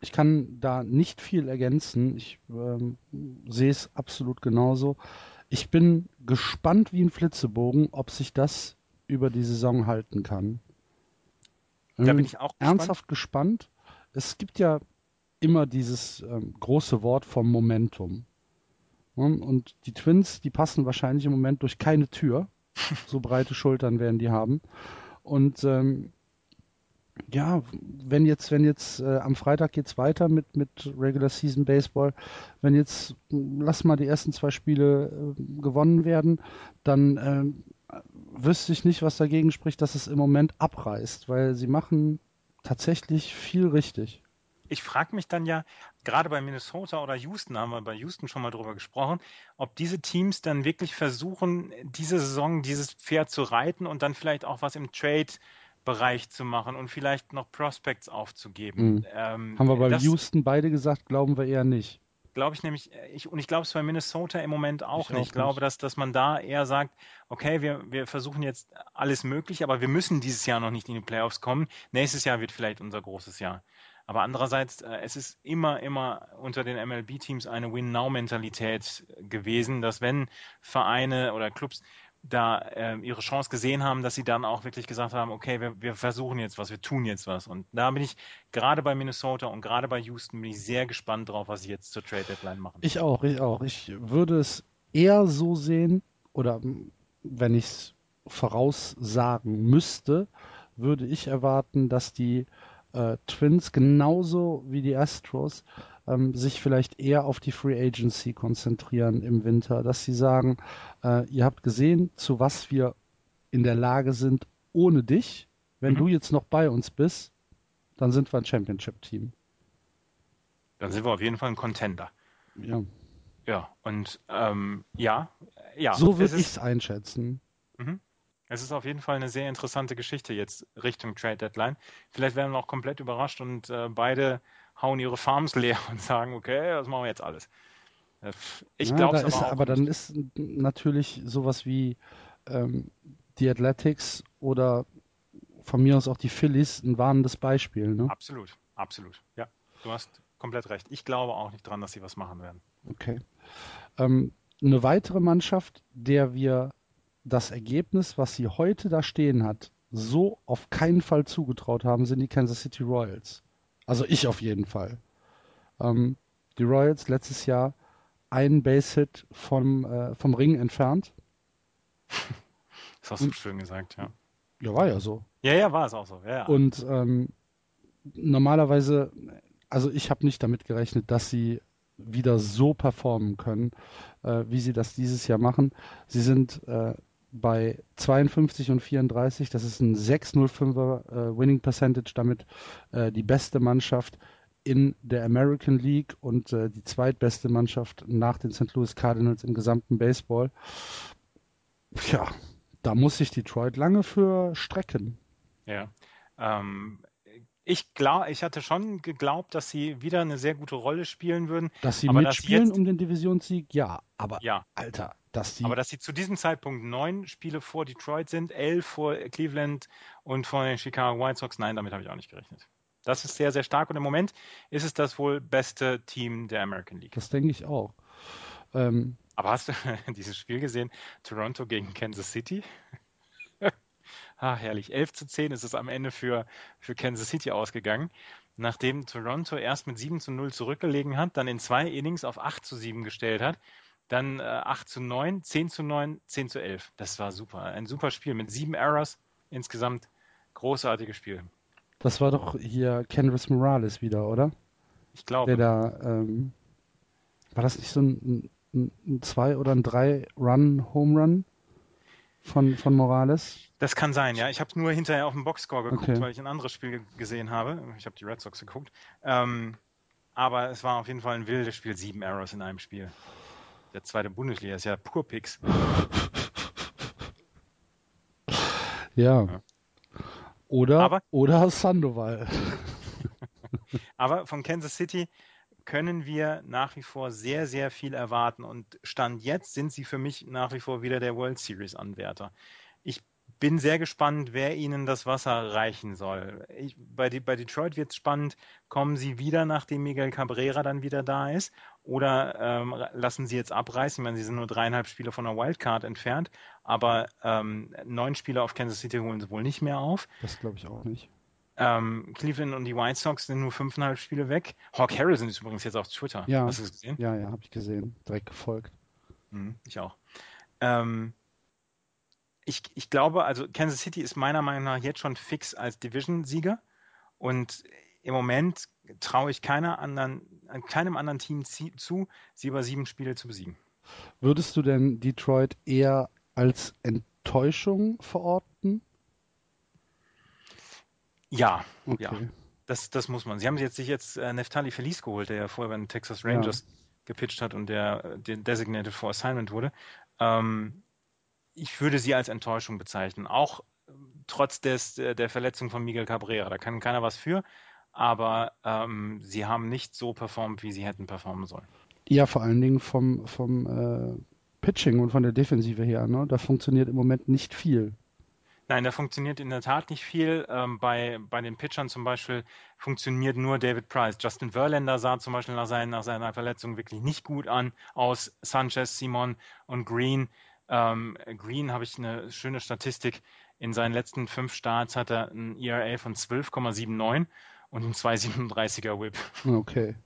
Ich kann da nicht viel ergänzen. Ich ähm, sehe es absolut genauso. Ich bin gespannt wie ein Flitzebogen, ob sich das über die Saison halten kann. Da Ähm, bin ich auch gespannt. ernsthaft gespannt. Es gibt ja immer dieses ähm, große Wort vom Momentum. Und die Twins, die passen wahrscheinlich im Moment durch keine Tür. <laughs> So breite Schultern werden die haben. Und ähm, ja, wenn jetzt, wenn jetzt äh, am Freitag geht's weiter mit, mit Regular Season Baseball, wenn jetzt, lass mal die ersten zwei Spiele äh, gewonnen werden, dann äh, wüsste ich nicht, was dagegen spricht, dass es im Moment abreißt, weil sie machen tatsächlich viel richtig. Ich frage mich dann ja, gerade bei Minnesota oder Houston, haben wir bei Houston schon mal drüber gesprochen, ob diese Teams dann wirklich versuchen, diese Saison dieses Pferd zu reiten und dann vielleicht auch was im Trade Bereich zu machen und vielleicht noch Prospects aufzugeben. Mhm. Ähm, haben wir bei Houston beide gesagt, glauben wir eher nicht. Glaube ich nämlich, ich, und ich glaube es bei Minnesota im Moment auch ich nicht. Auch ich glaube, dass, dass man da eher sagt, okay, wir, wir versuchen jetzt alles möglich, aber wir müssen dieses Jahr noch nicht in die Playoffs kommen. Nächstes Jahr wird vielleicht unser großes Jahr. Aber andererseits, äh, es ist immer, immer unter den MLB-Teams eine Win-Now-Mentalität gewesen, dass wenn Vereine oder Clubs da äh, ihre Chance gesehen haben, dass sie dann auch wirklich gesagt haben, okay, wir, wir, versuchen jetzt was, wir tun jetzt was. Und da bin ich gerade bei Minnesota und gerade bei Houston bin ich sehr gespannt drauf, was sie jetzt zur Trade Deadline machen. Ich auch, ich auch. Ich würde es eher so sehen, oder wenn ich es voraussagen müsste, würde ich erwarten, dass die äh, Twins genauso wie die Astros ähm, sich vielleicht eher auf die Free Agency konzentrieren im Winter, dass sie sagen, äh, ihr habt gesehen, zu was wir in der Lage sind ohne dich. Wenn mhm. du jetzt noch bei uns bist, dann sind wir ein Championship-Team. Dann sind wir auf jeden Fall ein Contender. Ja. Ja, und ähm, ja, ja. So würde ich es einschätzen. Mhm. Es ist auf jeden Fall eine sehr interessante Geschichte jetzt Richtung Trade Deadline. Vielleicht werden wir auch komplett überrascht und äh, beide hauen ihre Farms leer und sagen, okay, das machen wir jetzt alles. Äh, ich ja, glaube es aber, aber dann ist natürlich sowas wie ähm, die Athletics oder von mir aus auch die Phillies ein warnendes Beispiel. Ne? Absolut, absolut. Ja, du hast komplett recht. Ich glaube auch nicht dran, dass sie was machen werden. Okay. Ähm, eine weitere Mannschaft, der wir das Ergebnis, was sie heute da stehen hat, so auf keinen Fall zugetraut haben, sind die Kansas City Royals. Also ich auf jeden Fall. Ähm, die Royals letztes Jahr einen Base-Hit vom, äh, vom Ring entfernt. Das hast du Und, schön gesagt, ja. Ja, war ja so. Ja, ja, war es auch so. Ja, ja. Und ähm, normalerweise, also ich habe nicht damit gerechnet, dass sie wieder so performen können, äh, wie sie das dieses Jahr machen. Sie sind äh, bei 52 und 34. Das ist ein 605er äh, Winning Percentage, damit äh, die beste Mannschaft in der American League und äh, die zweitbeste Mannschaft nach den St. Louis Cardinals im gesamten Baseball. Ja, da muss sich Detroit lange für strecken. Ja. Ähm, ich glaube, ich hatte schon geglaubt, dass sie wieder eine sehr gute Rolle spielen würden. Dass sie mitspielen jetzt, um den Divisionssieg, ja. Aber ja. Alter, dass sie. Aber dass sie zu diesem Zeitpunkt neun Spiele vor Detroit sind, elf vor Cleveland und vor den Chicago White Sox, nein, damit habe ich auch nicht gerechnet. Das ist sehr, sehr stark und im Moment ist es das wohl beste Team der American League. Das denke ich auch. Ähm, Aber hast du <laughs> dieses Spiel gesehen? Toronto gegen Kansas City? <laughs> ah, herrlich. 11 zu 10 ist es am Ende für, für Kansas City ausgegangen. Nachdem Toronto erst mit 7 zu 0 zurückgelegen hat, dann in zwei Innings auf 8 zu 7 gestellt hat dann äh, 8 zu 9, 10 zu 9, 10 zu 11. Das war super. Ein super Spiel mit sieben Errors. Insgesamt großartiges Spiel. Das war doch hier Kenris Morales wieder, oder? Ich glaube. Der da, ähm, war das nicht so ein, ein, ein zwei oder ein drei Run Home Run von, von Morales? Das kann sein, ja. Ich habe nur hinterher auf den Boxscore geguckt, okay. weil ich ein anderes Spiel gesehen habe. Ich habe die Red Sox geguckt. Ähm, aber es war auf jeden Fall ein wildes Spiel. Sieben Errors in einem Spiel der zweite Bundesliga ist ja pur Pix. Ja. ja. Oder, aber, oder Sandoval. <laughs> aber von Kansas City können wir nach wie vor sehr, sehr viel erwarten. Und Stand jetzt sind sie für mich nach wie vor wieder der World Series-Anwärter. Ich bin sehr gespannt, wer ihnen das Wasser reichen soll. Ich, bei, die, bei, Detroit wird es spannend, kommen sie wieder, nachdem Miguel Cabrera dann wieder da ist, oder ähm, lassen sie jetzt abreißen? Ich meine, sie sind nur dreieinhalb Spiele von der Wildcard entfernt, aber ähm, neun Spiele auf Kansas City holen sie wohl nicht mehr auf. Das glaube ich auch nicht. Ähm, Cleveland und die White Sox sind nur fünfeinhalb Spiele weg. Hawk Harrison ist übrigens jetzt auf Twitter. Ja. Hast du es gesehen? Ja, ja, habe ich gesehen. Direkt gefolgt. Mhm, ich auch. Ähm, ich, ich glaube, also Kansas City ist meiner Meinung nach jetzt schon fix als Division-Sieger und im Moment traue ich keiner anderen, keinem anderen Team zu, sie über sieben Spiele zu besiegen. Würdest du denn Detroit eher als Enttäuschung verorten? Ja, Okay. ja. Das, das muss man. Sie haben jetzt sich jetzt äh, Neftali Feliz geholt, der ja vorher bei den Texas Rangers gepitcht hat und der, äh, der Designated for Assignment wurde. Ähm, ich würde sie als Enttäuschung bezeichnen. Auch ähm, trotz des, äh, der Verletzung von Miguel Cabrera. Da kann keiner was für. Aber ähm, sie haben nicht so performt, wie sie hätten performen sollen. Ja, vor allen Dingen vom, vom äh, Pitching und von der Defensive her. Ne? Da funktioniert im Moment nicht viel. Nein, da funktioniert in der Tat nicht viel. Ähm, bei, bei den Pitchern zum Beispiel funktioniert nur David Price. Justin Verlander sah zum Beispiel nach, seinen, nach seiner Verletzung wirklich nicht gut an aus Sanchez, Simon und Green. Ähm, Green habe ich eine schöne Statistik. In seinen letzten fünf Starts hat er ein ERA von 12,79 und ein 2,37er Whip. Okay.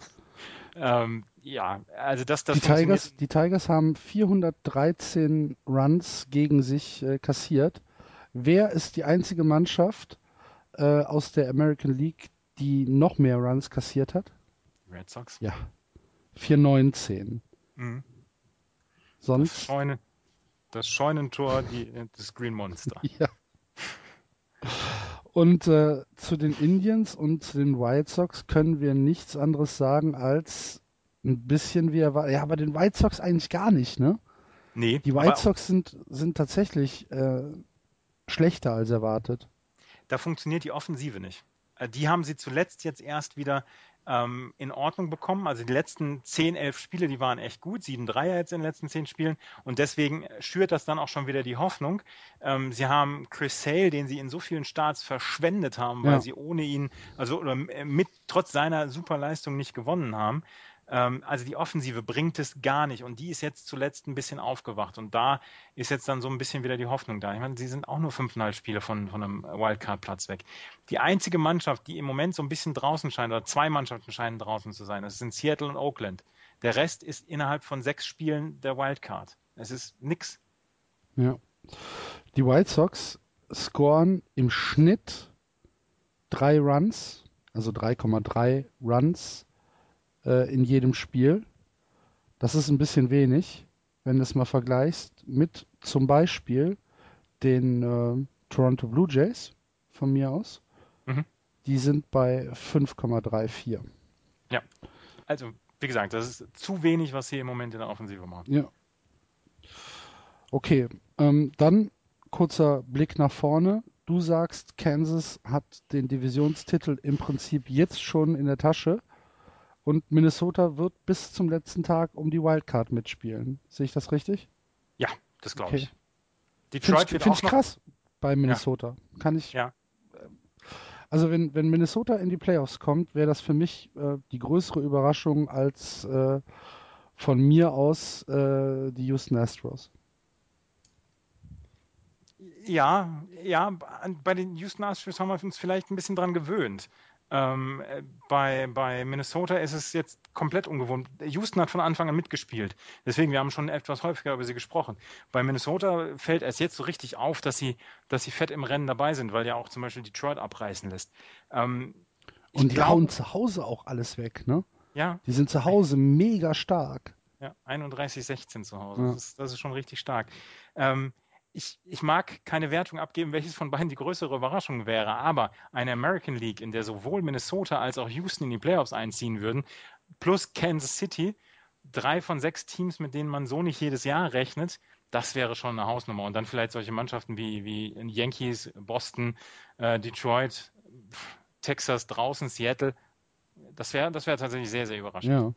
Ähm, ja, also das, das Die Tigers, die Tigers haben 413 Runs gegen sich äh, kassiert. Wer ist die einzige Mannschaft äh, aus der American League, die noch mehr Runs kassiert hat? Red Sox. Ja, 419. Mhm. Das, Sonst Scheune, das Scheunentor die, des Green Monster. <laughs> Ja. Und äh, zu den Indians und zu den White Sox können wir nichts anderes sagen als ein bisschen wie er war. Ja, aber den White Sox eigentlich gar nicht, ne? Nee, Die White Sox sind, sind tatsächlich äh, schlechter als erwartet. da funktioniert die Offensive nicht. Äh, Die haben sie zuletzt jetzt erst wieder ähm, in Ordnung bekommen. Also die letzten 10, 11 Spiele, die waren echt gut. 7-3 jetzt in den letzten 10 Spielen. Und deswegen schürt das dann auch schon wieder die Hoffnung. Ähm, sie haben Chris Sale, den sie in so vielen Starts verschwendet haben, weil Ja. sie ohne ihn, also oder äh, mit trotz seiner Superleistung nicht gewonnen haben. Ähm, also die Offensive bringt es gar nicht. Und die ist jetzt zuletzt ein bisschen aufgewacht. Und da ist jetzt dann so ein bisschen wieder die Hoffnung da. Ich meine, sie sind auch nur fünfeinhalb Spiele von, von einem Wildcard-Platz weg. Die einzige Mannschaft, die im Moment so ein bisschen draußen scheint, oder zwei Mannschaften scheinen draußen zu sein, das sind Seattle und Oakland. Der Rest ist innerhalb von sechs Spielen der Wildcard. Es ist nix. Ja. Die White Sox scoren im Schnitt drei Runs, also 3,3 Runs äh, in jedem Spiel. Das ist ein bisschen wenig, wenn du es mal vergleichst mit zum Beispiel den äh, Toronto Blue Jays von mir aus. Mhm. Die sind bei 5,34. Also, wie gesagt, das ist zu wenig, was sie im Moment in der Offensive machen. Ja. Okay, ähm, dann kurzer Blick nach vorne. Du sagst, Kansas hat den Divisionstitel im Prinzip jetzt schon in der Tasche und Minnesota wird bis zum letzten Tag um die Wildcard mitspielen. Sehe ich das richtig? Ja, das glaube Okay. ich. Finde Detroit ich, wird find ich krass bei Minnesota. Kann ich. Ja. Also wenn, wenn Minnesota in die Playoffs kommt, wäre das für mich äh, die größere Überraschung als äh, von mir aus äh, die Houston Astros. Ja, ja, bei den Houston Astros haben wir uns vielleicht ein bisschen dran gewöhnt. Ähm, äh, bei, bei Minnesota ist es jetzt komplett ungewohnt. Houston hat von Anfang an mitgespielt. Deswegen, wir haben schon etwas häufiger über sie gesprochen. Bei Minnesota fällt es jetzt so richtig auf, dass sie, dass sie fett im Rennen dabei sind, weil ja auch zum Beispiel Detroit abreißen lässt. Ähm, Und die glaube- hauen zu Hause auch alles weg, ne? Ja, Die sind zu Hause mega stark. Ja, 31-16 zu Hause. Ja. Das, ist, das ist schon richtig stark. Ähm, ich, ich mag keine Wertung abgeben, welches von beiden die größere Überraschung wäre, aber eine American League, in der sowohl Minnesota als auch Houston in die Playoffs einziehen würden, plus Kansas City, drei von sechs Teams, mit denen man so nicht jedes Jahr rechnet, das wäre schon eine Hausnummer. Und dann vielleicht solche Mannschaften wie, wie Yankees, Boston, äh, Detroit, Texas draußen, Seattle. Das wäre das wäre tatsächlich sehr, sehr überraschend. Ja.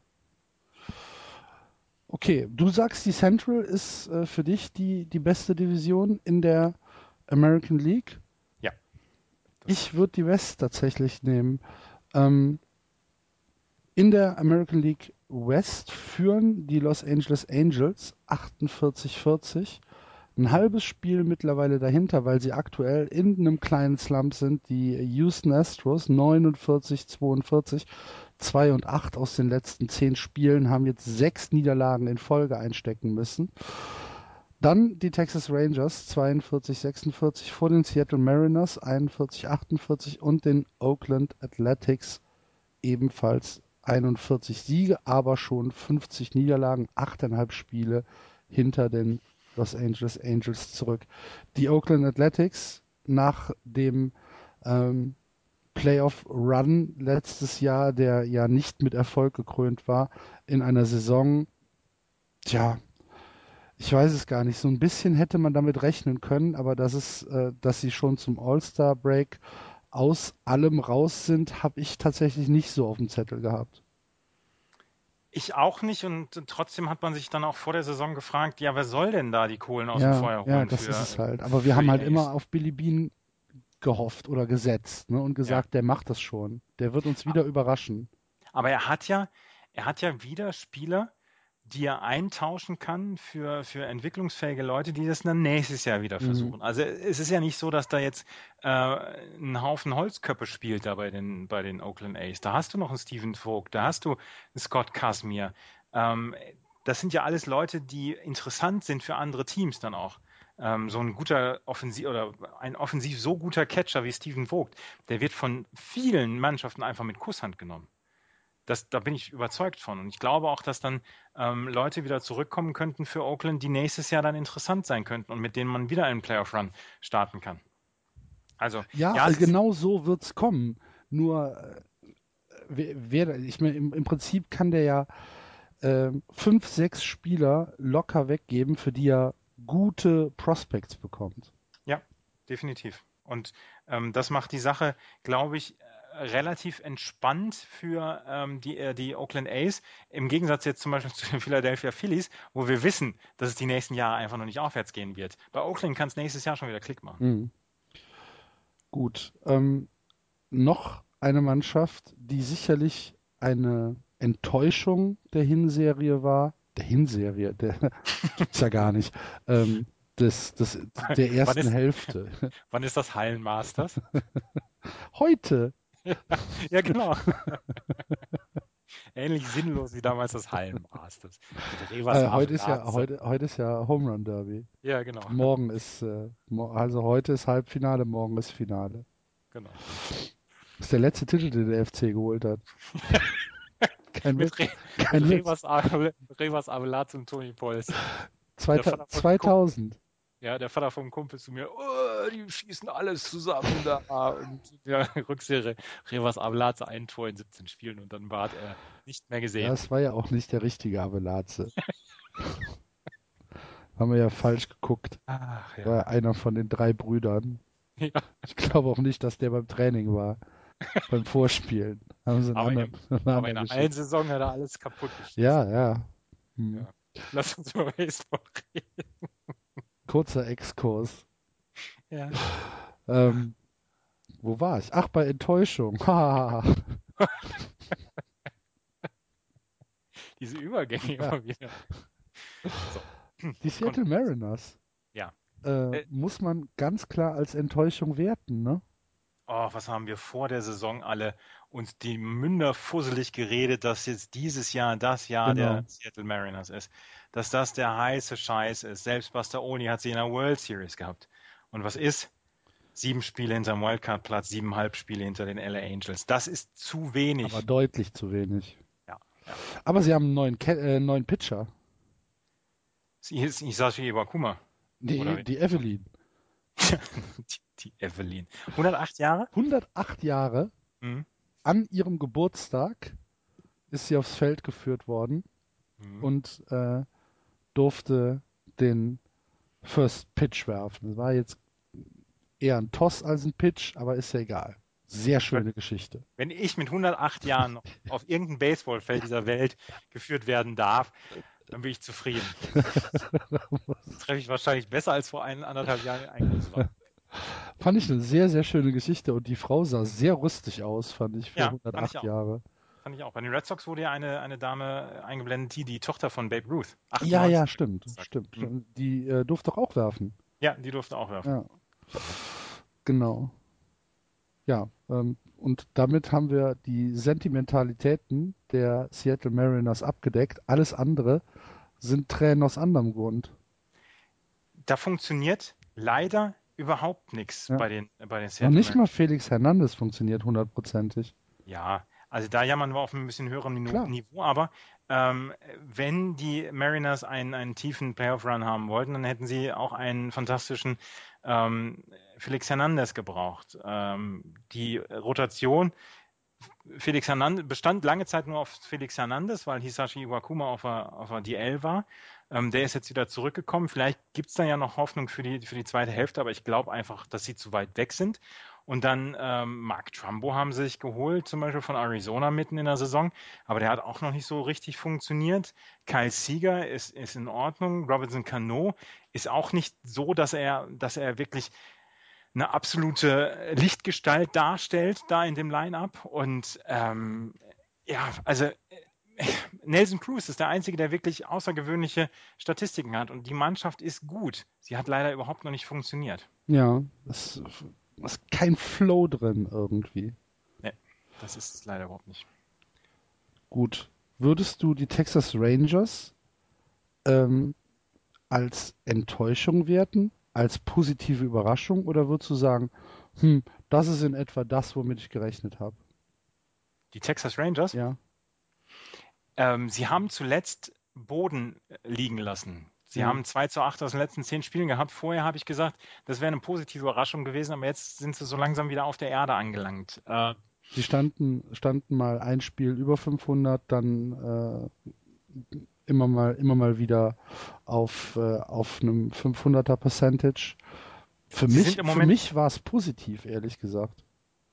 Okay, du sagst, die Central ist äh, für dich die, die beste Division in der American League. Ja. Ich würde die West tatsächlich nehmen. Ähm, in der American League West führen die Los Angeles Angels 48-40. ein halbes Spiel mittlerweile dahinter, weil sie aktuell in einem kleinen Slump sind. Die Houston Astros 49, 42, 2 und 8 aus den letzten zehn Spielen haben jetzt sechs Niederlagen in Folge einstecken müssen. Dann die Texas Rangers 42, 46 vor den Seattle Mariners 41, 48 und den Oakland Athletics ebenfalls 41 Siege, aber schon 50 Niederlagen, 8,5 Spiele hinter den Los Angeles Angels zurück. Die Oakland Athletics nach dem ähm, Playoff Run letztes Jahr, der ja nicht mit Erfolg gekrönt war, in einer Saison, tja, ich weiß es gar nicht. So ein bisschen hätte man damit rechnen können, aber dass es, äh, dass sie schon zum All-Star Break aus allem raus sind, habe ich tatsächlich nicht so auf dem Zettel gehabt. Ich auch nicht und trotzdem hat man sich dann auch vor der Saison gefragt, ja, wer soll denn da die Kohlen aus ja, dem Feuer holen? Ja, das für, ist es halt. Aber wir haben halt immer auf Billy Bean gehofft oder gesetzt ne, und gesagt, ja. der macht das schon. Der wird uns wieder aber, überraschen. Aber er hat ja, er hat ja wieder Spieler, die er eintauschen kann für, für entwicklungsfähige Leute, die das dann nächstes Jahr wieder mhm. versuchen. Mhm. Also es ist ja nicht so, dass da jetzt äh, ein Haufen Holzköpfe spielt da bei den, bei den Oakland A's. Da hast du noch einen Steven Vogt, da hast du einen Scott Casimir. Ähm, das sind ja alles Leute, die interessant sind für andere Teams dann auch. Ähm, so ein guter Offensiv oder ein offensiv so guter Catcher wie Steven Vogt, der wird von vielen Mannschaften einfach mit Kusshand genommen. Das, da bin ich überzeugt von. Und ich glaube auch, dass dann ähm, Leute wieder zurückkommen könnten für Oakland, die nächstes Jahr dann interessant sein könnten und mit denen man wieder einen Playoff-Run starten kann. Also, ja, ja genau so wird es kommen. Nur, äh, wer, ich meine, im, im, Prinzip kann der ja äh, fünf, sechs Spieler locker weggeben, für die er gute Prospects bekommt. Ja, definitiv. Und ähm, das macht die Sache, glaube ich, relativ entspannt für ähm, die, äh, die Oakland A's, im Gegensatz jetzt zum Beispiel <laughs> zu den Philadelphia Phillies, wo wir wissen, dass es die nächsten Jahre einfach noch nicht aufwärts gehen wird. Bei Oakland kann es nächstes Jahr schon wieder Klick machen. Mhm. Gut. Ähm, noch eine Mannschaft, die sicherlich eine Enttäuschung der Hinserie war. Der Hinserie, der <laughs> gibt's ja gar nicht. Ähm, des, des, der ersten wann ist, Hälfte. <laughs> Wann ist das Hallenmasters? <laughs> Heute. ja, genau. Ähnlich sinnlos wie damals das Hallenmasters. Äh, heute, ist ja, heute, heute ist ja Home Run Derby. Ja, genau. Morgen ist, äh, also heute ist Halbfinale, morgen ist Finale. Genau. Das ist der letzte Titel, den der FC geholt hat. Kein mit Re kein Revas, Revas Avelaz und Toni Pols. 2000. Ja, der Vater vom Kumpel zu mir, oh, die schießen alles zusammen da. Und <laughs> ja, Rückserie, Revas Abelaze ein Tor in 17 Spielen und dann war er nicht mehr gesehen. Das war ja auch nicht der richtige Abelaze. <laughs> Haben wir ja falsch geguckt. Ach, ja. War einer von den drei Brüdern. <laughs> Ja. Ich glaube auch nicht, dass der beim Training war. Beim Vorspielen. Haben sie aber, anderen, in, <laughs> aber in einer Saison hat er alles kaputt geschossen. Ja, ja. Hm. ja. Lass uns über Baseball reden. Kurzer Exkurs. Ja. Ähm, wo war ich? Ach, bei Enttäuschung. <laughs> Diese Übergänge ja. immer wieder. So. Die Seattle Mariners. Ja. Äh, äh, muss man ganz klar als Enttäuschung werten, ne? Oh, was haben wir vor der Saison alle uns die Münder fusselig geredet, dass jetzt dieses Jahr das Jahr genau. der Seattle Mariners ist dass das der heiße Scheiß ist. Selbst Buster Oli hat sie in der World Series gehabt. Und was ist? Sieben Spiele hinter dem Wildcard-Platz, siebeneinhalb Spiele hinter den LA Angels. Das ist zu wenig. Aber deutlich zu wenig. Ja. ja. Aber sie haben einen neuen, äh, neuen Pitcher. Sie ist Hisashi Iwakuma. Die, die Evelyn. die, <laughs> die, Evelyn. 108 Jahre? 108 Jahre. Mhm. An ihrem Geburtstag ist sie aufs Feld geführt worden. Mhm. Und äh, durfte den First Pitch werfen. Das war jetzt eher ein Toss als ein Pitch, aber ist ja egal. Sehr schöne Geschichte. Wenn ich mit 108 Jahren <laughs> auf irgendein Baseballfeld dieser Welt geführt werden darf, dann bin ich zufrieden. <laughs> das treffe ich wahrscheinlich besser als vor ein, anderthalb Jahren in Fand ich eine sehr, sehr schöne Geschichte und die Frau sah sehr rüstig aus, fand ich, für ja, 108 ich Jahre. fand ich auch. Bei den Red Sox wurde ja eine, eine Dame eingeblendet, die die Tochter von Babe Ruth. 98. Ja, ja, stimmt, stimmt. Mhm. Die äh, durfte doch auch werfen. Ja, die durfte auch werfen. Ja. Genau. Ja, ähm, und damit haben wir die Sentimentalitäten der Seattle Mariners abgedeckt. Alles andere sind Tränen aus anderem Grund. Da funktioniert leider überhaupt nichts ja. bei den, bei den Seattle Und nicht mal Felix Hernandez funktioniert hundertprozentig. Ja, also da jammern wir auf ein bisschen höherem Niveau, Niveau aber ähm, wenn die Mariners einen, einen tiefen Playoff-Run haben wollten, dann hätten sie auch einen fantastischen ähm, Felix Hernandez gebraucht. Ähm, die Rotation Felix Hernandez bestand lange Zeit nur auf Felix Hernandez, weil Hisashi Iwakuma auf der, auf der DL war. Ähm, der ist jetzt wieder zurückgekommen. Vielleicht gibt es da ja noch Hoffnung für die, für die zweite Hälfte, aber ich glaube einfach, dass sie zu weit weg sind. Und dann ähm, Mark Trumbo haben sie sich geholt, zum Beispiel von Arizona mitten in der Saison, aber der hat auch noch nicht so richtig funktioniert. Kyle Seager ist, ist in Ordnung. Robinson Cano ist auch nicht so, dass er, dass er wirklich eine absolute Lichtgestalt darstellt da in dem Line-up. Und ähm, ja, also Nelson Cruz ist der Einzige, der wirklich außergewöhnliche Statistiken hat. Und die Mannschaft ist gut. Sie hat leider überhaupt noch nicht funktioniert. Ja, das ist kein Flow drin irgendwie. Nee, das ist es leider überhaupt nicht. Gut. Würdest du die Texas Rangers ähm, als Enttäuschung werten? Als positive Überraschung? Oder würdest du sagen, hm, das ist in etwa das, womit ich gerechnet habe? Die Texas Rangers? Ja. Ähm, sie haben zuletzt Boden liegen lassen. Sie mhm. haben 2 zu 8 aus den letzten zehn Spielen gehabt. Vorher habe ich gesagt, das wäre eine positive Überraschung gewesen, aber jetzt sind sie so langsam wieder auf der Erde angelangt. Äh, sie standen, standen mal ein Spiel über 500, dann äh, immer mal, immer mal wieder auf, äh, auf einem 500er Percentage. Für mich, für mich war es positiv, ehrlich gesagt.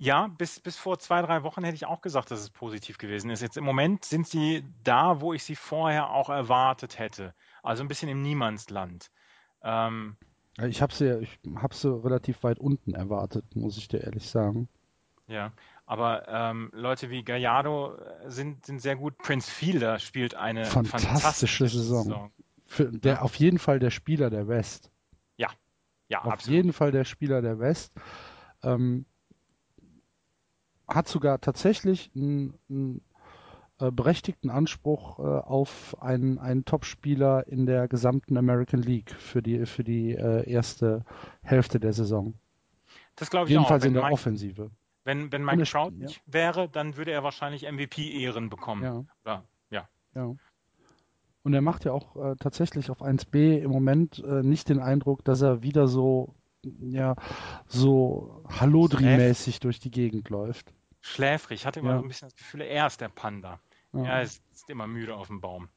Ja, bis, bis vor zwei, drei Wochen hätte ich auch gesagt, dass es positiv gewesen ist. Jetzt im Moment sind sie da, wo ich sie vorher auch erwartet hätte. Also ein bisschen im Niemandsland. Ähm, ich habe sie, ich hab sie relativ weit unten erwartet, muss ich dir ehrlich sagen. Ja, aber ähm, Leute wie Gallardo äh, sind, sind sehr gut. Prince Fielder spielt eine fantastische, fantastische Saison. Saison. Für, der, ja. Auf jeden Fall der Spieler der West. Ja, ja, auf absolut. jeden Fall der Spieler der West. Ähm, hat sogar tatsächlich einen, einen äh, berechtigten Anspruch äh, auf einen, einen Topspieler in der gesamten American League für die, für die äh, erste Hälfte der Saison. Das glaube ich Jedenfalls auch. in der Mike, Offensive. Wenn, wenn Mike Trout nicht ja. wäre, dann würde er wahrscheinlich MVP-Ehren bekommen. Ja. Oder, ja. ja. Und er macht ja auch äh, tatsächlich auf 1B im Moment äh, nicht den Eindruck, dass er wieder so, ja, so Hallodri-mäßig durch die Gegend läuft schläfrig. Ich hatte immer ja. so ein bisschen das Gefühl, er ist der Panda. Ja. Er ist, ist, immer müde auf dem Baum.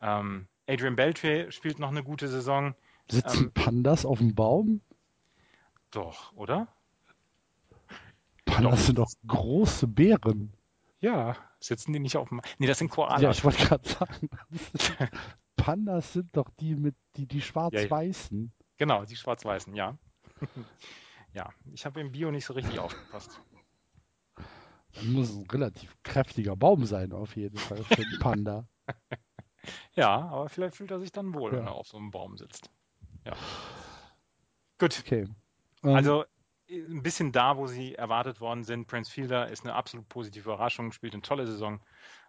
Ähm, Adrian Beltre spielt noch eine gute Saison. Sitzen ähm, Pandas auf dem Baum? Doch, oder? Pandas doch. sind doch große Bären. Ja, sitzen die nicht auf dem. Nee, das sind Koalas. Ja, ich wollte gerade sagen. Pandas sind doch die mit die, die schwarz-weißen. Ja, ja. Genau, die schwarz-weißen, ja. <laughs> ja, ich habe im Bio nicht so richtig aufgepasst. Das muss ein relativ kräftiger Baum sein, auf jeden Fall, für einen Panda. <laughs> ja, aber vielleicht fühlt er sich dann wohl, ja. wenn er auf so einem Baum sitzt. Ja. Gut. Okay. Um, also ein bisschen da, wo sie erwartet worden sind. Prince Fielder ist eine absolut positive Überraschung, spielt eine tolle Saison.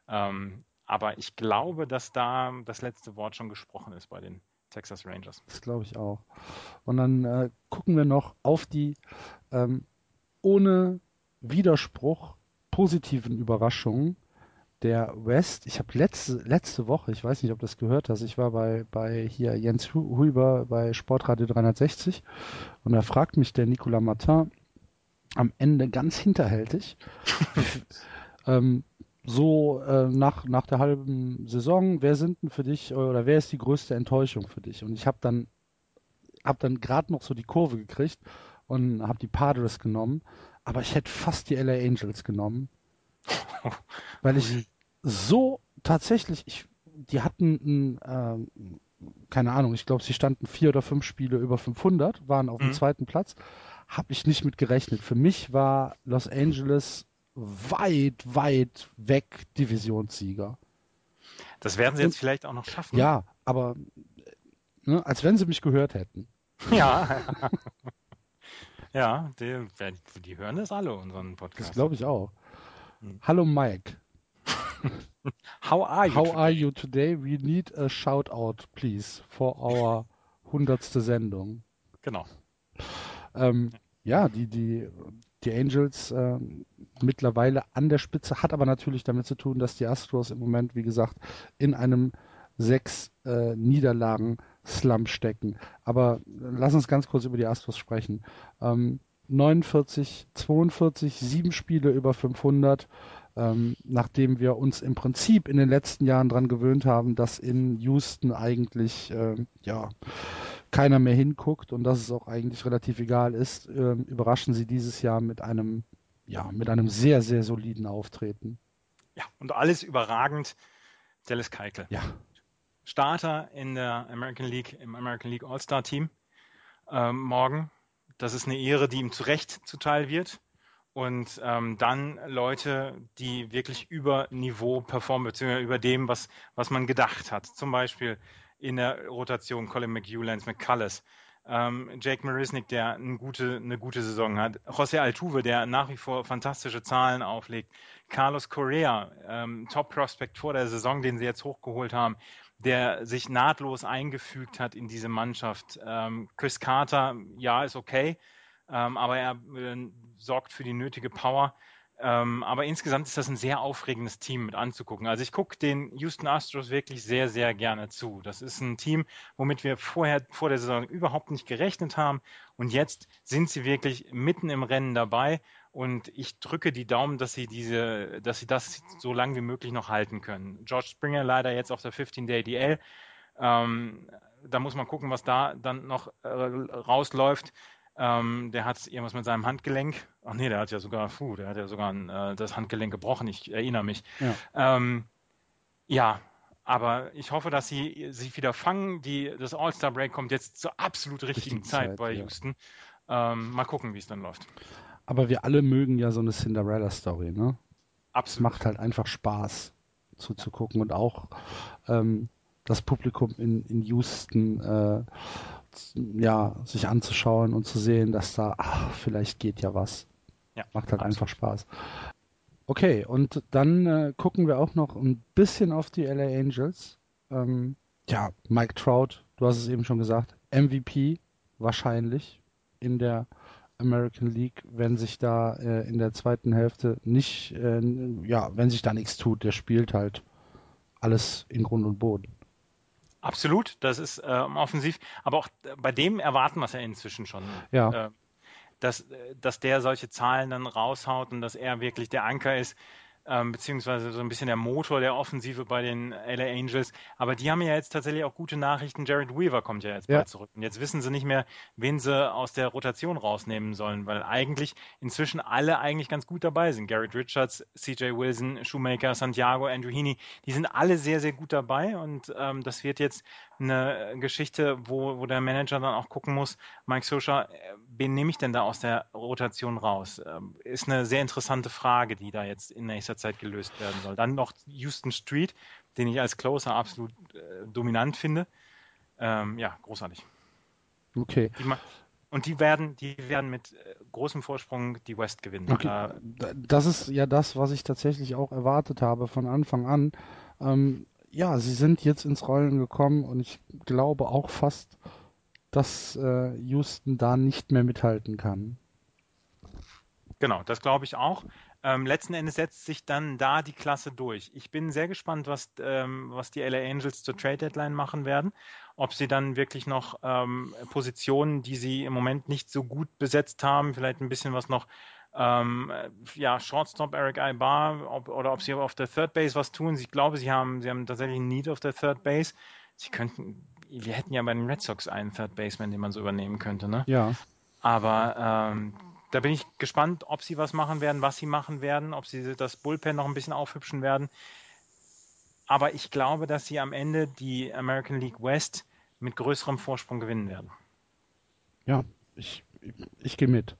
Ähm, aber ich glaube, dass da das letzte Wort schon gesprochen ist bei den Texas Rangers. Das glaube ich auch. Und dann äh, gucken wir noch auf die ähm, ohne Widerspruch positiven Überraschungen der West. Ich habe letzte, letzte Woche, ich weiß nicht, ob du das gehört hast, ich war bei, bei hier Jens Huber bei Sportradio 360 und da fragt mich der Nicolas Martin am Ende ganz hinterhältig, <laughs> ähm, so äh, nach, nach der halben Saison, wer sind denn für dich oder wer ist die größte Enttäuschung für dich? Und ich habe dann, hab dann gerade noch so die Kurve gekriegt und habe die Padres genommen aber ich hätte fast die LA Angels genommen. <laughs> weil ich so tatsächlich, ich, die hatten, äh, keine Ahnung, ich glaube, sie standen vier oder fünf Spiele über 500, waren auf dem mhm. zweiten Platz. Habe ich nicht mit gerechnet. Für mich war Los Angeles weit, weit weg Divisionssieger. Das werden sie jetzt vielleicht auch noch schaffen. Ja, aber ne, als wenn sie mich gehört hätten. Ja. <laughs> ja, die, die, hören das alle, unseren Podcast. Das glaube ich auch. Hm. Hallo Mike. <laughs> How are you? How today? are you today? We need a shout out, please, for our hundertste Sendung. Genau. Ähm, ja, die, die, die Angels äh, mittlerweile an der Spitze, hat aber natürlich damit zu tun, dass die Astros im Moment, wie gesagt, in einem sechs äh, Niederlagen Slump stecken. Aber lass uns ganz kurz über die Astros sprechen. Ähm, 49, 42, sieben Spiele über 500 ähm, nachdem wir uns im Prinzip in den letzten Jahren daran gewöhnt haben, dass in Houston eigentlich äh, ja keiner mehr hinguckt und dass es auch eigentlich relativ egal ist, äh, überraschen sie dieses Jahr mit einem ja mit einem sehr sehr soliden Auftreten. Ja und alles überragend, Dallas Keuchel. Ja. Starter in der American League im American League All-Star Team ähm, morgen. Das ist eine Ehre, die ihm zu Recht zuteil wird und ähm, dann Leute, die wirklich über Niveau performen, beziehungsweise über dem, was, was man gedacht hat. Zum Beispiel in der Rotation Colin McHugh, Lance McCullers, ähm, Jake Marisnik, der eine gute, eine gute Saison hat, José Altuve, der nach wie vor fantastische Zahlen auflegt, Carlos Correa, ähm, Top-Prospect vor der Saison, den sie jetzt hochgeholt haben, der sich nahtlos eingefügt hat in diese Mannschaft. Ähm, Chris Carter, ja, ist okay, ähm, aber er äh, sorgt für die nötige Power. Ähm, aber insgesamt ist das ein sehr aufregendes Team mit anzugucken. Also ich gucke den Houston Astros wirklich sehr, sehr gerne zu. Das ist ein Team, womit wir vorher vor der Saison überhaupt nicht gerechnet haben. Und jetzt sind sie wirklich mitten im Rennen dabei. Und ich drücke die Daumen, dass sie diese, dass sie das so lange wie möglich noch halten können. George Springer leider jetzt auf der 15-Day DL. Ähm, da muss man gucken, was da dann noch äh, rausläuft. Ähm, der hat irgendwas mit seinem Handgelenk. Ach nee, der hat ja sogar, puh, der hat ja sogar ein, äh, das Handgelenk gebrochen. Ich erinnere mich. Ja. Ähm, ja, aber ich hoffe, dass sie sich wieder fangen. Die, das All-Star-Break kommt jetzt zur absolut richtigen Richtige Zeit, bei ja. Houston. Ähm, mal gucken, wie es dann läuft. Aber wir alle mögen ja so eine Cinderella-Story, ne? Absolut. Es macht halt einfach Spaß zuzugucken und auch ähm, das Publikum in, in Houston äh, ja, sich anzuschauen und zu sehen, dass da, ach, vielleicht geht ja was. Ja, Macht halt absolut. einfach Spaß. Okay, und dann äh, gucken wir auch noch ein bisschen auf die LA Angels. Ähm, ja, Mike Trout, du hast es eben schon gesagt, MVP wahrscheinlich in der American League, wenn sich da äh, in der zweiten Hälfte nicht, äh, ja, wenn sich da nichts tut, der spielt halt alles in Grund und Boden. Absolut, das ist ähm, offensiv. Aber auch bei dem erwarten wir es ja inzwischen schon. Ja. Äh, dass, dass der solche Zahlen dann raushaut und dass er wirklich der Anker ist, ähm, beziehungsweise so ein bisschen der Motor der Offensive bei den LA Angels. Aber die haben ja jetzt tatsächlich auch gute Nachrichten. Jared Weaver kommt ja jetzt ja. bald zurück. Und jetzt wissen sie nicht mehr, wen sie aus der Rotation rausnehmen sollen, weil eigentlich inzwischen alle eigentlich ganz gut dabei sind. Garrett Richards, CJ Wilson, Shoemaker, Santiago, Andrew Heaney, die sind alle sehr, sehr gut dabei und ähm, das wird jetzt eine Geschichte, wo, wo der Manager dann auch gucken muss, Mike Sosha, äh, wen nehme ich denn da aus der Rotation raus? Ähm, ist eine sehr interessante Frage, die da jetzt in nächster Zeit gelöst werden soll. Dann noch Houston Street, den ich als Closer absolut äh, dominant finde. Ähm, ja, großartig. Okay. Die und die werden, die werden mit äh, großem Vorsprung die West gewinnen. Okay. Das ist ja das, was ich tatsächlich auch erwartet habe von Anfang an. Ähm, ja, sie sind jetzt ins Rollen gekommen und ich glaube auch fast, dass äh, Houston da nicht mehr mithalten kann. Genau, das glaube ich auch. Ähm, letzten Endes setzt sich dann da die Klasse durch. Ich bin sehr gespannt, was, ähm, was die LA Angels zur Trade Deadline machen werden. Ob sie dann wirklich noch ähm, Positionen, die sie im Moment nicht so gut besetzt haben, vielleicht ein bisschen was noch ähm, ja, Shortstop Eric Ibar ob, oder ob sie auf der Third Base was tun. Ich glaube, sie haben, sie haben tatsächlich einen Need auf der Third Base. Sie könnten, wir hätten ja bei den Red Sox einen Third Baseman, den man so übernehmen könnte, ne? Ja. Aber ähm, da bin ich gespannt, ob sie was machen werden, was sie machen werden, ob sie das Bullpen noch ein bisschen aufhübschen werden. Aber ich glaube, dass sie am Ende die American League West mit größerem Vorsprung gewinnen werden. Ja, ich, ich, ich gehe mit.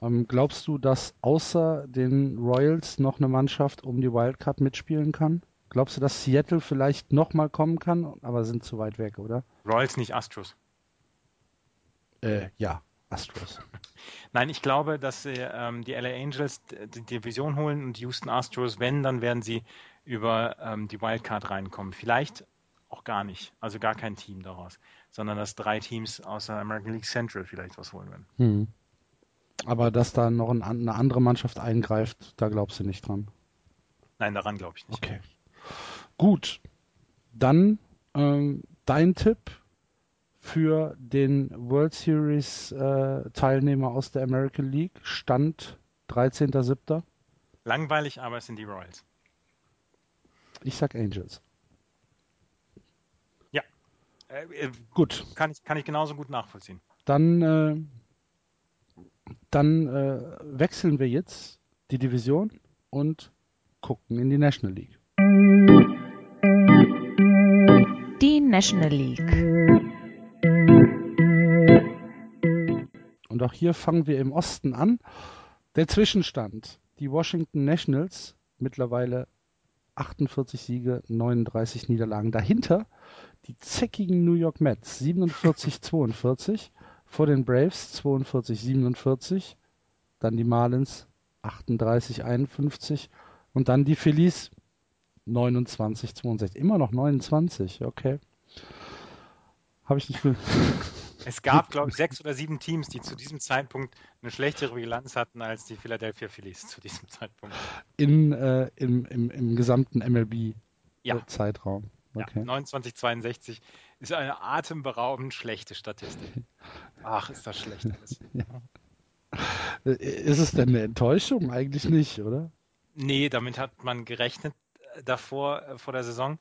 Ähm, glaubst du, dass außer den Royals noch eine Mannschaft um die Wildcard mitspielen kann? Glaubst du, dass Seattle vielleicht nochmal kommen kann, aber sind zu weit weg, oder? Royals nicht Astros. Äh, ja, Astros. <laughs> Nein, ich glaube, dass sie, ähm, die LA Angels die Division holen und die Houston Astros, wenn, dann werden sie über ähm, die Wildcard reinkommen. Vielleicht auch gar nicht, also gar kein Team daraus, sondern dass drei Teams aus der American League Central vielleicht was holen werden. Hm. Aber dass da noch ein, eine andere Mannschaft eingreift, da glaubst du nicht dran. Nein, daran glaube ich nicht. Okay. Gut. Dann ähm, dein Tipp für den World Series äh, Teilnehmer aus der American League. Stand 13.07. Langweilig, aber es sind die Royals. Ich sag Angels. Ja. Äh, äh, gut. Kann ich, kann ich genauso gut nachvollziehen. Dann, äh, dann äh, wechseln wir jetzt die Division und gucken in die National League. Die National League. Und auch hier fangen wir im Osten an. Der Zwischenstand. Die Washington Nationals mittlerweile 48 Siege, 39 Niederlagen. Dahinter die zeckigen New York Mets 47-42 vor den Braves 42-47, dann die Marlins 38-51 und dann die Phillies 29-62. Immer noch 29, okay. Habe ich nicht. <laughs> Es gab, <laughs> glaube ich, sechs oder sieben Teams, die zu diesem Zeitpunkt eine schlechtere Bilanz hatten als die Philadelphia Phillies zu diesem Zeitpunkt. In, äh, im, im, Im gesamten MLB-Zeitraum. Ja. Okay. Ja, 2962 ist eine atemberaubend schlechte Statistik. <laughs> Ach, ist das schlecht alles. <laughs> ja. Ist es denn eine Enttäuschung? Eigentlich nicht, oder? Nee, damit hat man gerechnet äh, davor, äh, vor der Saison.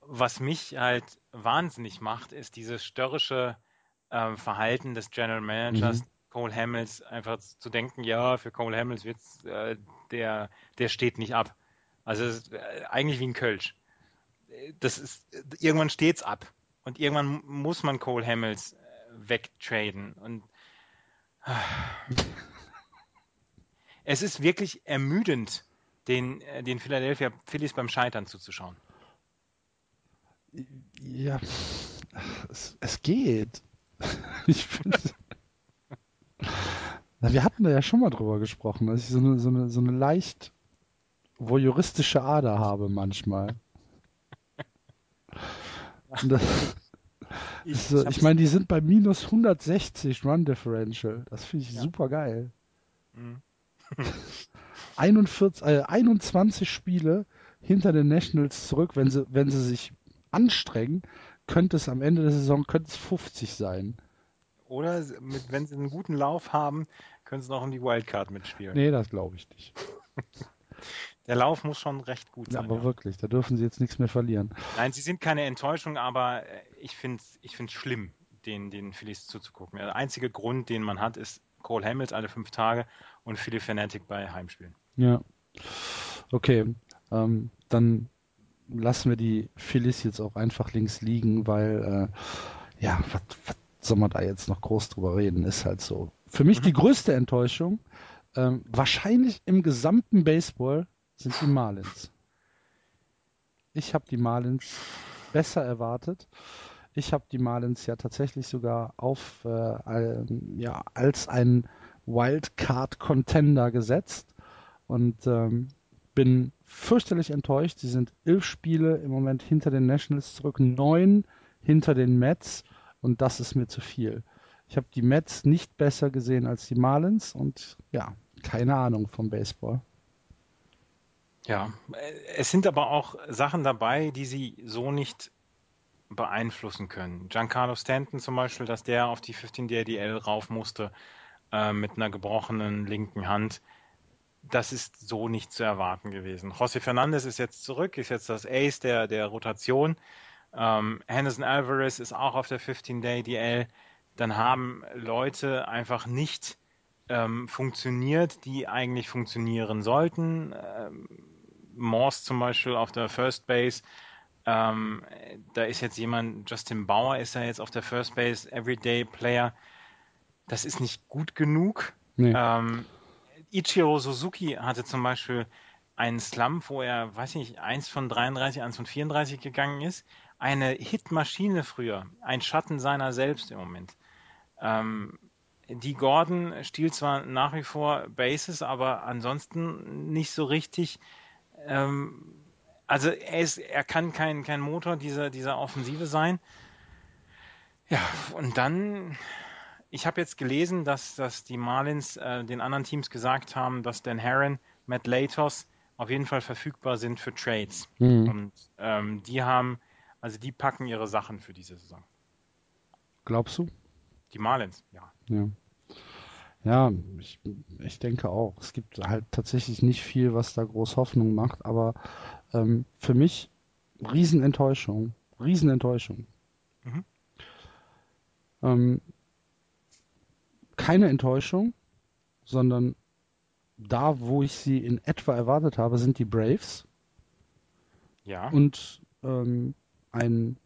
Was mich halt wahnsinnig macht, ist dieses störrische äh, Verhalten des General Managers, mhm. Cole Hamels, einfach zu denken, ja, für Cole Hamels wird's, äh, der, der steht nicht ab. Also ist, äh, eigentlich wie ein Kölsch. Das ist, irgendwann steht's ab. Und irgendwann muss man Cole Hamels wegtraden. Und <sighs> es ist wirklich ermüdend, den, äh, den Philadelphia Phillies beim Scheitern zuzuschauen. Ja, es, es geht. <laughs> ich finde. wir hatten da ja schon mal drüber gesprochen, dass ich so eine, so eine, so eine leicht voyeuristische Ader habe manchmal. <laughs> Das, ich, so, ich meine, die sind bei minus 160 Run Differential. Das finde ich ja. super geil. Mhm. <laughs> 41, äh, 21 Spiele hinter den Nationals zurück, wenn sie, wenn sie sich anstrengen, könnte es am Ende der Saison könnte es 50 sein. Oder mit, wenn sie einen guten Lauf haben, können sie noch um die Wildcard mitspielen. Nee, das glaube ich nicht. <laughs> Der Lauf muss schon recht gut sein. Ja, aber ja. wirklich, da dürfen sie jetzt nichts mehr verlieren. Nein, sie sind keine Enttäuschung, aber äh, ich finde es ich schlimm, den, den Phillies zuzugucken. Der einzige Grund, den man hat, ist Cole Hamels alle fünf Tage und Philly Fanatic bei Heimspielen. Ja. Okay. Ähm, dann lassen wir die Phillies jetzt auch einfach links liegen, weil äh, ja, was soll man da jetzt noch groß drüber reden? Ist halt so. Für mich mhm. die größte Enttäuschung, ähm, wahrscheinlich im gesamten Baseball, sind die Marlins. Ich habe die Marlins besser erwartet. Ich habe die Marlins ja tatsächlich sogar auf äh, ja, als ein Wildcard-Contender gesetzt und ähm, bin fürchterlich enttäuscht. Sie sind elf Spiele im Moment hinter den Nationals zurück, neun hinter den Mets und das ist mir zu viel. Ich habe die Mets nicht besser gesehen als die Marlins und ja, keine Ahnung vom Baseball. Ja, es sind aber auch Sachen dabei, die sie so nicht beeinflussen können. Giancarlo Stanton zum Beispiel, dass der auf die 15 DL rauf musste äh, mit einer gebrochenen linken Hand das ist so nicht zu erwarten gewesen. José Fernandez ist jetzt zurück, ist jetzt das Ace der, der Rotation. Ähm, Henderson Alvarez ist auch auf der 15-Day-DL. Dann haben Leute einfach nicht ähm, funktioniert, die eigentlich funktionieren sollten. Ähm, Morse zum Beispiel auf der First Base. Ähm, da ist jetzt jemand, Justin Bauer ist ja jetzt auf der First Base, Everyday Player. Das ist nicht gut genug. Nee. Ähm, Ichiro Suzuki hatte zum Beispiel einen Slump, wo er, weiß ich nicht, 1 von 33, 1 von 34 gegangen ist. Eine Hitmaschine früher, ein Schatten seiner selbst im Moment. Ähm, die Gordon stiehlt zwar nach wie vor Bases, aber ansonsten nicht so richtig. Ähm, also er, ist, er kann kein, kein Motor dieser, dieser Offensive sein. Ja, und dann, ich habe jetzt gelesen, dass, dass die Marlins äh, den anderen Teams gesagt haben, dass Dan Herron, Matt Latos auf jeden Fall verfügbar sind für Trades. Mhm. Und ähm, die haben, also die packen ihre Sachen für diese Saison. Glaubst du? Die Marlins, ja. Ja, ja ich, ich denke auch. Es gibt halt tatsächlich nicht viel, was da groß Hoffnung macht, aber ähm, für mich Riesenenttäuschung. Riesenenttäuschung. Mhm. Ähm, keine Enttäuschung, sondern da, wo ich sie in etwa erwartet habe, sind die Braves. Ja. Und ähm, ein,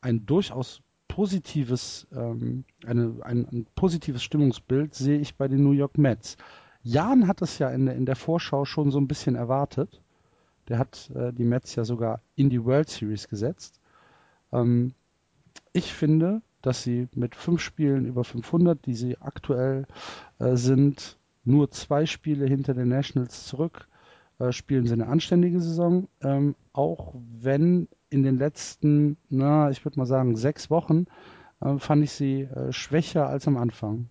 ein durchaus positives, ähm, eine, ein, ein, positives Stimmungsbild sehe ich bei den New York Mets. Jan hat es ja in der, in der Vorschau schon so ein bisschen erwartet. Der hat äh, die Mets ja sogar in die World Series gesetzt. Ähm, ich finde, dass sie mit fünf Spielen über 500, die sie aktuell äh, sind, nur zwei Spiele hinter den Nationals zurück, äh, spielen sie eine anständige Saison. Ähm, auch wenn in den letzten, na, ich würde mal sagen, sechs Wochen äh, fand ich sie äh, schwächer als am Anfang.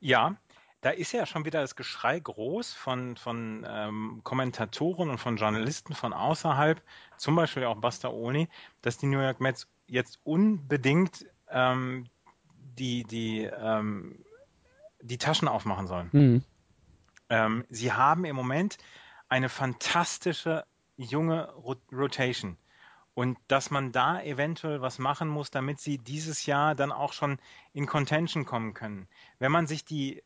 Ja, da ist ja schon wieder das Geschrei groß von, von ähm, Kommentatoren und von Journalisten von außerhalb, zum Beispiel auch Buster Olney, dass die New York Mets jetzt unbedingt ähm, die, die ähm, die Taschen aufmachen sollen. Mhm. Ähm, sie haben im Moment eine fantastische junge Rotation. Und dass man da eventuell was machen muss, damit sie dieses Jahr dann auch schon in Contention kommen können. Wenn man sich die,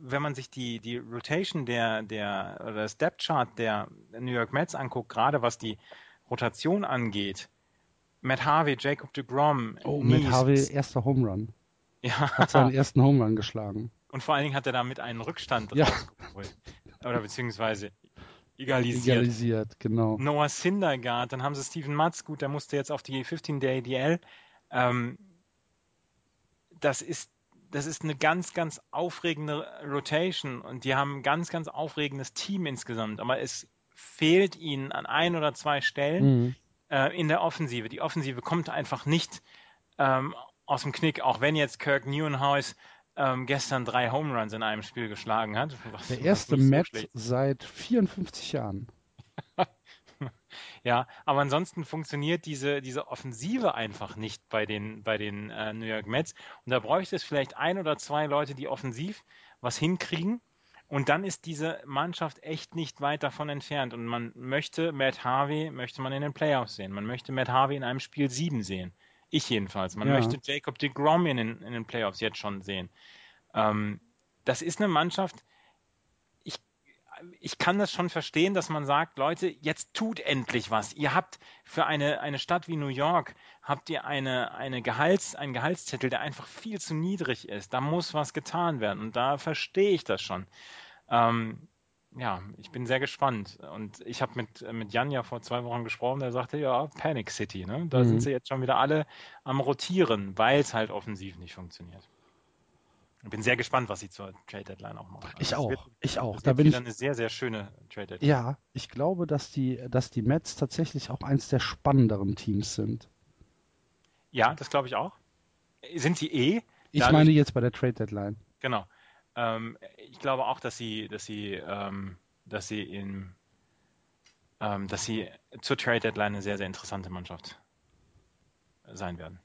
wenn man sich die, die Rotation der, der, oder das Depth Chart der New York Mets anguckt, gerade was die Rotation angeht, Matt Harvey, Jacob DeGrom, oh, Nies, Matt Harvey, erster Home Run. Ja. Hat seinen <laughs> ersten Home Run geschlagen. Und vor allen Dingen hat er damit einen Rückstand ja. Oder beziehungsweise egalisiert. Egalisiert, genau. Noah Syndergaard, dann haben sie Steven Matz, gut, der musste jetzt auf die 15-Day DL. Ähm, das ist das ist eine ganz, ganz aufregende Rotation und die haben ein ganz, ganz aufregendes Team insgesamt. Aber es fehlt ihnen an ein oder zwei Stellen mhm. äh, in der Offensive. Die Offensive kommt einfach nicht ähm, aus dem Knick, auch wenn jetzt Kirk Neuenhuis ähm, gestern drei Home Runs in einem Spiel geschlagen hat. Was, Der erste Match so seit 54 Jahren. <laughs> ja, aber ansonsten funktioniert diese, diese Offensive einfach nicht bei den, bei den äh, New York Mets. Und da bräuchte es vielleicht ein oder zwei Leute, die offensiv was hinkriegen. Und dann ist diese Mannschaft echt nicht weit davon entfernt. Und man möchte Matt Harvey, möchte man in den Playoffs sehen. Man möchte Matt Harvey in einem Spiel 7 sehen. Ich jedenfalls. Man ja. möchte Jacob de Grom in den, in den Playoffs jetzt schon sehen. Ähm, das ist eine Mannschaft, ich, ich kann das schon verstehen, dass man sagt, Leute, jetzt tut endlich was. Ihr habt für eine, eine Stadt wie New York, habt ihr eine, eine Gehalts, einen Gehaltszettel, der einfach viel zu niedrig ist. Da muss was getan werden. Und da verstehe ich das schon. Ähm, ja, ich bin sehr gespannt. Und ich habe mit, mit Jan ja vor zwei Wochen gesprochen, der sagte, ja, Panic City, ne? Da mhm. sind sie jetzt schon wieder alle am Rotieren, weil es halt offensiv nicht funktioniert. Ich bin sehr gespannt, was sie zur Trade Deadline auch machen. Ich also auch, wird, ich auch. da bin ich eine sehr, sehr schöne Trade Deadline. Ja, ich glaube, dass die, dass die Mets tatsächlich auch eins der spannenderen Teams sind. Ja, das glaube ich auch. Sind sie eh? Ich meine jetzt bei der Trade Deadline. Genau. Ähm, ich glaube auch, dass sie, dass sie, ähm, dass sie in, ähm, dass sie zur Trade Deadline eine sehr, sehr interessante Mannschaft sein werden.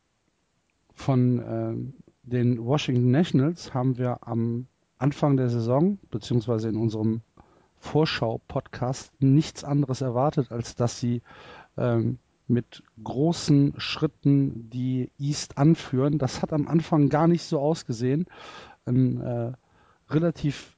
Von ähm, den Washington Nationals haben wir am Anfang der Saison, beziehungsweise in unserem Vorschau-Podcast, nichts anderes erwartet, als dass sie ähm, mit großen Schritten die East anführen. Das hat am Anfang gar nicht so ausgesehen. Ein äh, relativ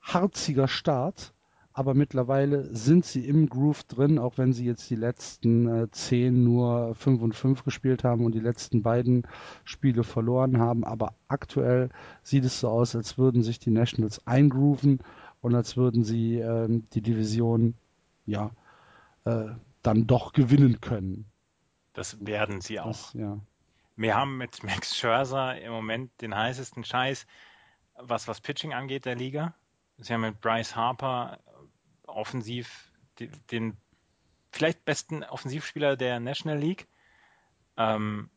harziger Start, aber mittlerweile sind sie im Groove drin, auch wenn sie jetzt die letzten äh, zehn nur 5 und 5 gespielt haben und die letzten beiden Spiele verloren haben. Aber aktuell sieht es so aus, als würden sich die Nationals eingrooven und als würden sie äh, die Division ja äh, dann doch gewinnen können. Das werden sie auch. Das, ja. Wir haben mit Max Scherzer im Moment den heißesten Scheiß, was was Pitching angeht der Liga. Sie haben mit Bryce Harper offensiv den vielleicht besten Offensivspieler der National League. Ähm,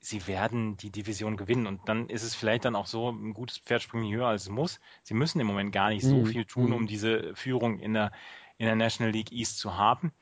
sie werden die Division gewinnen und dann ist es vielleicht dann auch so, ein gutes Pferd springt höher als es muss. Sie müssen im Moment gar nicht so mhm. viel tun, um mhm. diese Führung in der, in der National League East zu haben.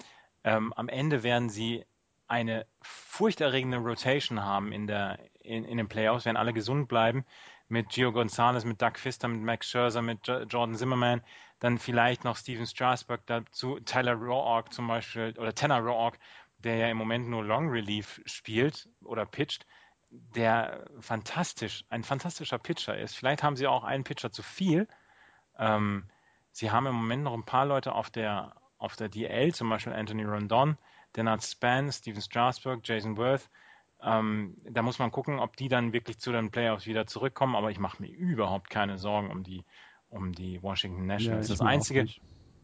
Ähm, am Ende werden sie eine furchterregende Rotation haben in, der, in, in den Playoffs, werden alle gesund bleiben mit Gio Gonzalez, mit Doug Fister, mit Max Scherzer, mit Jordan Zimmerman, dann vielleicht noch Steven Strasburg dazu, Tyler Roark zum Beispiel, oder Tanner Roark, der ja im Moment nur Long Relief spielt oder pitcht, der fantastisch, ein fantastischer Pitcher ist. Vielleicht haben sie auch einen Pitcher zu viel. Ähm, sie haben im Moment noch ein paar Leute auf der, auf der DL, zum Beispiel Anthony Rondon, Denard Span, Steven Strasburg, Jason Worth. Ähm, da muss man gucken, ob die dann wirklich zu den Playoffs wieder zurückkommen, aber ich mache mir überhaupt keine Sorgen um die, um die Washington Nationals. Ja, das, Einzige,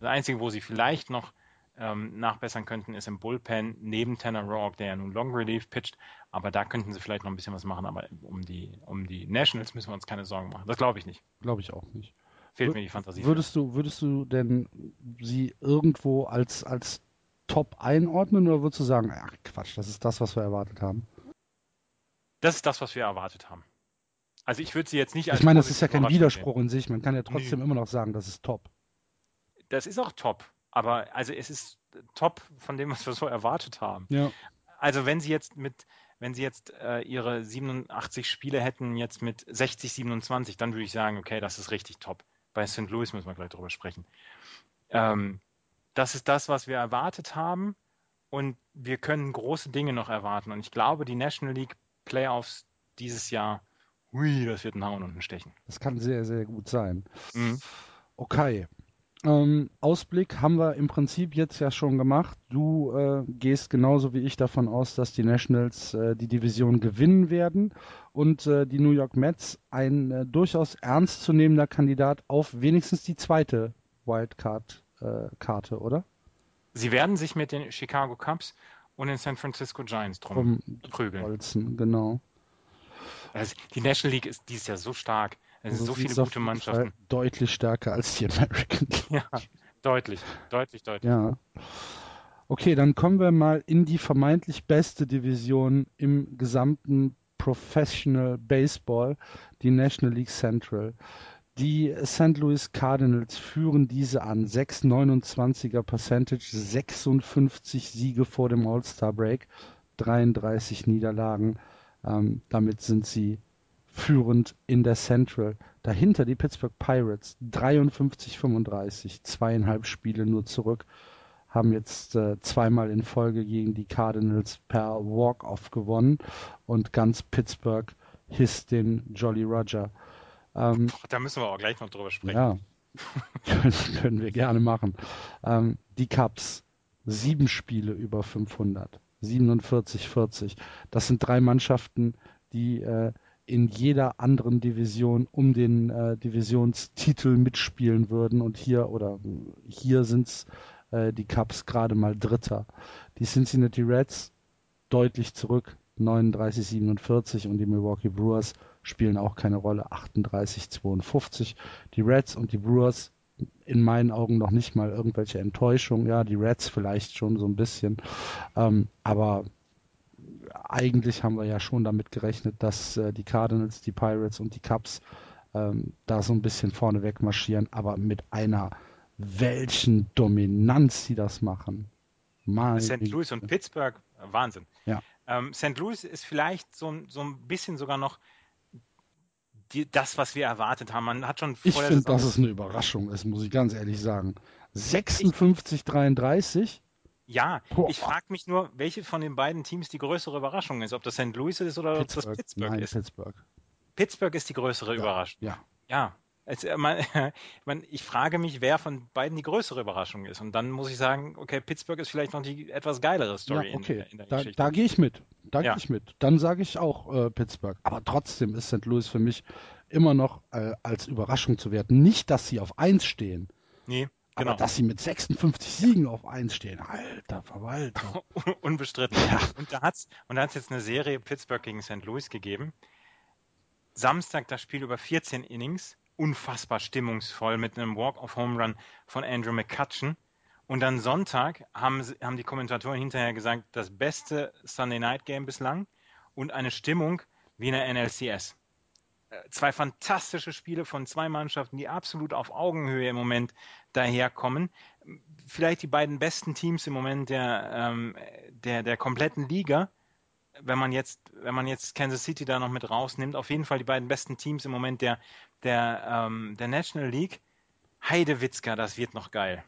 das Einzige, wo sie vielleicht noch ähm, nachbessern könnten, ist im Bullpen neben Tanner Rock, der ja nun Long Relief pitcht, aber da könnten sie vielleicht noch ein bisschen was machen, aber um die, um die Nationals müssen wir uns keine Sorgen machen. Das glaube ich nicht. Glaube ich auch nicht. Fehlt mir die Fantasie. Würdest du, würdest du denn sie irgendwo als, als Top einordnen oder würdest du sagen, ach Quatsch, das ist das, was wir erwartet haben? Das ist das, was wir erwartet haben. Also ich würde sie jetzt nicht als. Ich meine, das ist ja kein Widerspruch sehen. in sich. Man kann ja trotzdem nee. immer noch sagen, das ist top. Das ist auch top. Aber also es ist top von dem, was wir so erwartet haben. Ja. Also wenn sie jetzt mit, wenn sie jetzt äh, ihre 87 Spiele hätten, jetzt mit 60, 27, dann würde ich sagen, okay, das ist richtig top. Bei St. Louis müssen wir gleich drüber sprechen. Ähm, das ist das, was wir erwartet haben. Und wir können große Dinge noch erwarten. Und ich glaube, die National League Playoffs dieses Jahr, hui, das wird ein Hauen und ein Stechen. Das kann sehr, sehr gut sein. Mhm. Okay. Ähm, Ausblick haben wir im Prinzip jetzt ja schon gemacht. Du äh, gehst genauso wie ich davon aus, dass die Nationals äh, die Division gewinnen werden und äh, die New York Mets ein äh, durchaus ernstzunehmender Kandidat auf wenigstens die zweite Wildcard-Karte, äh, oder? Sie werden sich mit den Chicago Cubs und den San Francisco Giants drum prügeln. Holzen, genau. Also die National League ist dieses Jahr so stark. Es sind also so viele gute Mannschaften. Deutlich stärker als die American League. Ja, deutlich, deutlich, deutlich. Ja. Okay, dann kommen wir mal in die vermeintlich beste Division im gesamten Professional Baseball, die National League Central. Die St. Louis Cardinals führen diese an. 6,29er Percentage, 56 Siege vor dem All-Star Break, 33 Niederlagen. Ähm, damit sind sie führend in der Central. Dahinter die Pittsburgh Pirates, 53-35, zweieinhalb Spiele nur zurück, haben jetzt äh, zweimal in Folge gegen die Cardinals per Walk-Off gewonnen und ganz Pittsburgh hisst den Jolly Roger. Ähm, da müssen wir auch gleich noch drüber sprechen. Ja, <laughs> können, wir gerne machen. Ähm, die Cups, sieben Spiele über 500, 47, 40. Das sind drei Mannschaften, die äh, in jeder anderen Division um den äh, Divisionstitel mitspielen würden. Und hier oder hier sind es äh, die Cups gerade mal Dritter. Die Cincinnati Reds deutlich zurück, 39, 47 und die Milwaukee Brewers spielen auch keine Rolle. 38-52. Die Reds und die Brewers in meinen Augen noch nicht mal irgendwelche Enttäuschung. Ja, die Reds vielleicht schon so ein bisschen. Ähm, aber eigentlich haben wir ja schon damit gerechnet, dass äh, die Cardinals, die Pirates und die Cubs ähm, da so ein bisschen vorne weg marschieren, aber mit einer welchen Dominanz sie das machen. Mal St. Louis und Pittsburgh, Wahnsinn. Ja. Ähm, St. Louis ist vielleicht so, so ein bisschen sogar noch die, das, was wir erwartet haben. Man hat schon Ich finde, dass es eine Überraschung ist, muss ich ganz ehrlich sagen. 56, 33? Ja, Boah. ich frage mich nur, welche von den beiden Teams die größere Überraschung ist. Ob das St. Louis ist oder ob das Pittsburgh Nein, ist. Pittsburgh. Pittsburgh ist die größere ja, Überraschung. Ja. Ja, Es, äh, man, <laughs> man, ich frage mich, wer von beiden die größere Überraschung ist. Und dann muss ich sagen, okay, Pittsburgh ist vielleicht noch die etwas geilere Story ja, okay. in, in der da, Geschichte. Da gehe ich mit. Da Ja. gehe ich mit. Dann sage ich auch äh, Pittsburgh. Aber trotzdem ist St. Louis für mich immer noch äh, als Überraschung zu werten. Nicht, dass sie auf 1 stehen, Nee, aber genau. dass sie mit 56 Siegen auf 1 stehen. Alter Verwalter. <laughs> Unbestritten. Ja. Und da hat's und da hat's jetzt eine Serie Pittsburgh gegen St. Louis gegeben. Samstag das Spiel über 14 Innings, unfassbar stimmungsvoll mit einem Walk-off-Home-Run von Andrew McCutcheon. Und dann Sonntag haben, haben die Kommentatoren hinterher gesagt, das beste Sunday Night Game bislang und eine Stimmung wie in der NLCS. Äh, Zwei fantastische Spiele von zwei Mannschaften, die absolut auf Augenhöhe im Moment daherkommen. Vielleicht die beiden besten Teams im Moment der, ähm, der, der kompletten Liga wenn man jetzt, wenn man jetzt Kansas City da noch mit rausnimmt, auf jeden Fall die beiden besten Teams im Moment der, der, ähm, der National League. Heidewitzka, das wird noch geil.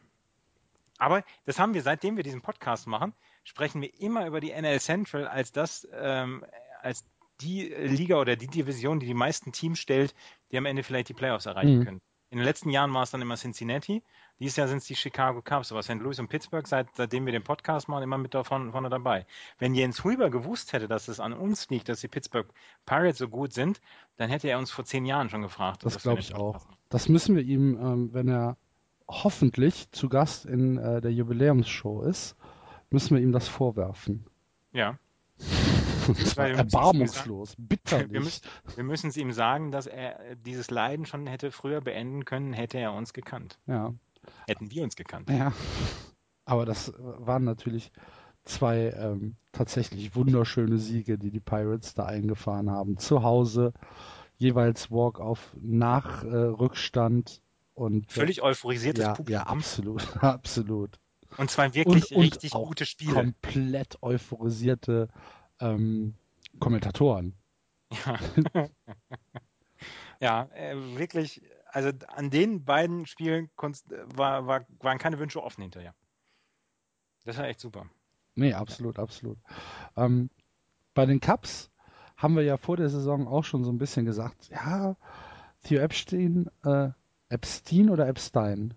Aber das haben wir, seitdem wir diesen Podcast machen, sprechen wir immer über die NL Central als das, ähm, als die Liga oder die Division, die die meisten Teams stellt, die am Ende vielleicht die Playoffs erreichen Mhm. können. In den letzten Jahren war es dann immer Cincinnati. Dieses Jahr sind es die Chicago Cubs, aber St. Louis und Pittsburgh, seit, seitdem wir den Podcast machen, immer mit davon, vorne dabei. Wenn Jens Huber gewusst hätte, dass es an uns liegt, dass die Pittsburgh Pirates so gut sind, dann hätte er uns vor zehn Jahren schon gefragt. Das glaube ich auch. Machen. Das müssen wir ihm, ähm, wenn er hoffentlich zu Gast in äh, der Jubiläumsshow ist, müssen wir ihm das vorwerfen. Ja, Wir ihm erbarmungslos, wir bitterlich. müssen, wir müssen es ihm sagen, dass er dieses Leiden schon hätte früher beenden können, hätte er uns gekannt. Ja, Hätten wir uns gekannt. ja. Aber das waren natürlich zwei ähm, tatsächlich wunderschöne Siege, die die Pirates da eingefahren haben. Zu Hause jeweils Walk auf nach äh, Rückstand und Völlig euphorisiertes ja, Publikum. ja, absolut, <laughs> absolut. Und zwar wirklich und, und richtig gute Spiele. komplett euphorisierte ähm, Kommentatoren. Ja, <laughs> ja äh, wirklich. Also an den beiden Spielen konntest- war, war, waren keine Wünsche offen hinterher. Das war echt super. Nee, absolut, absolut. Ähm, bei den Cups haben wir ja vor der Saison auch schon so ein bisschen gesagt, ja, Theo Epstein, äh, Epstein oder Epstein?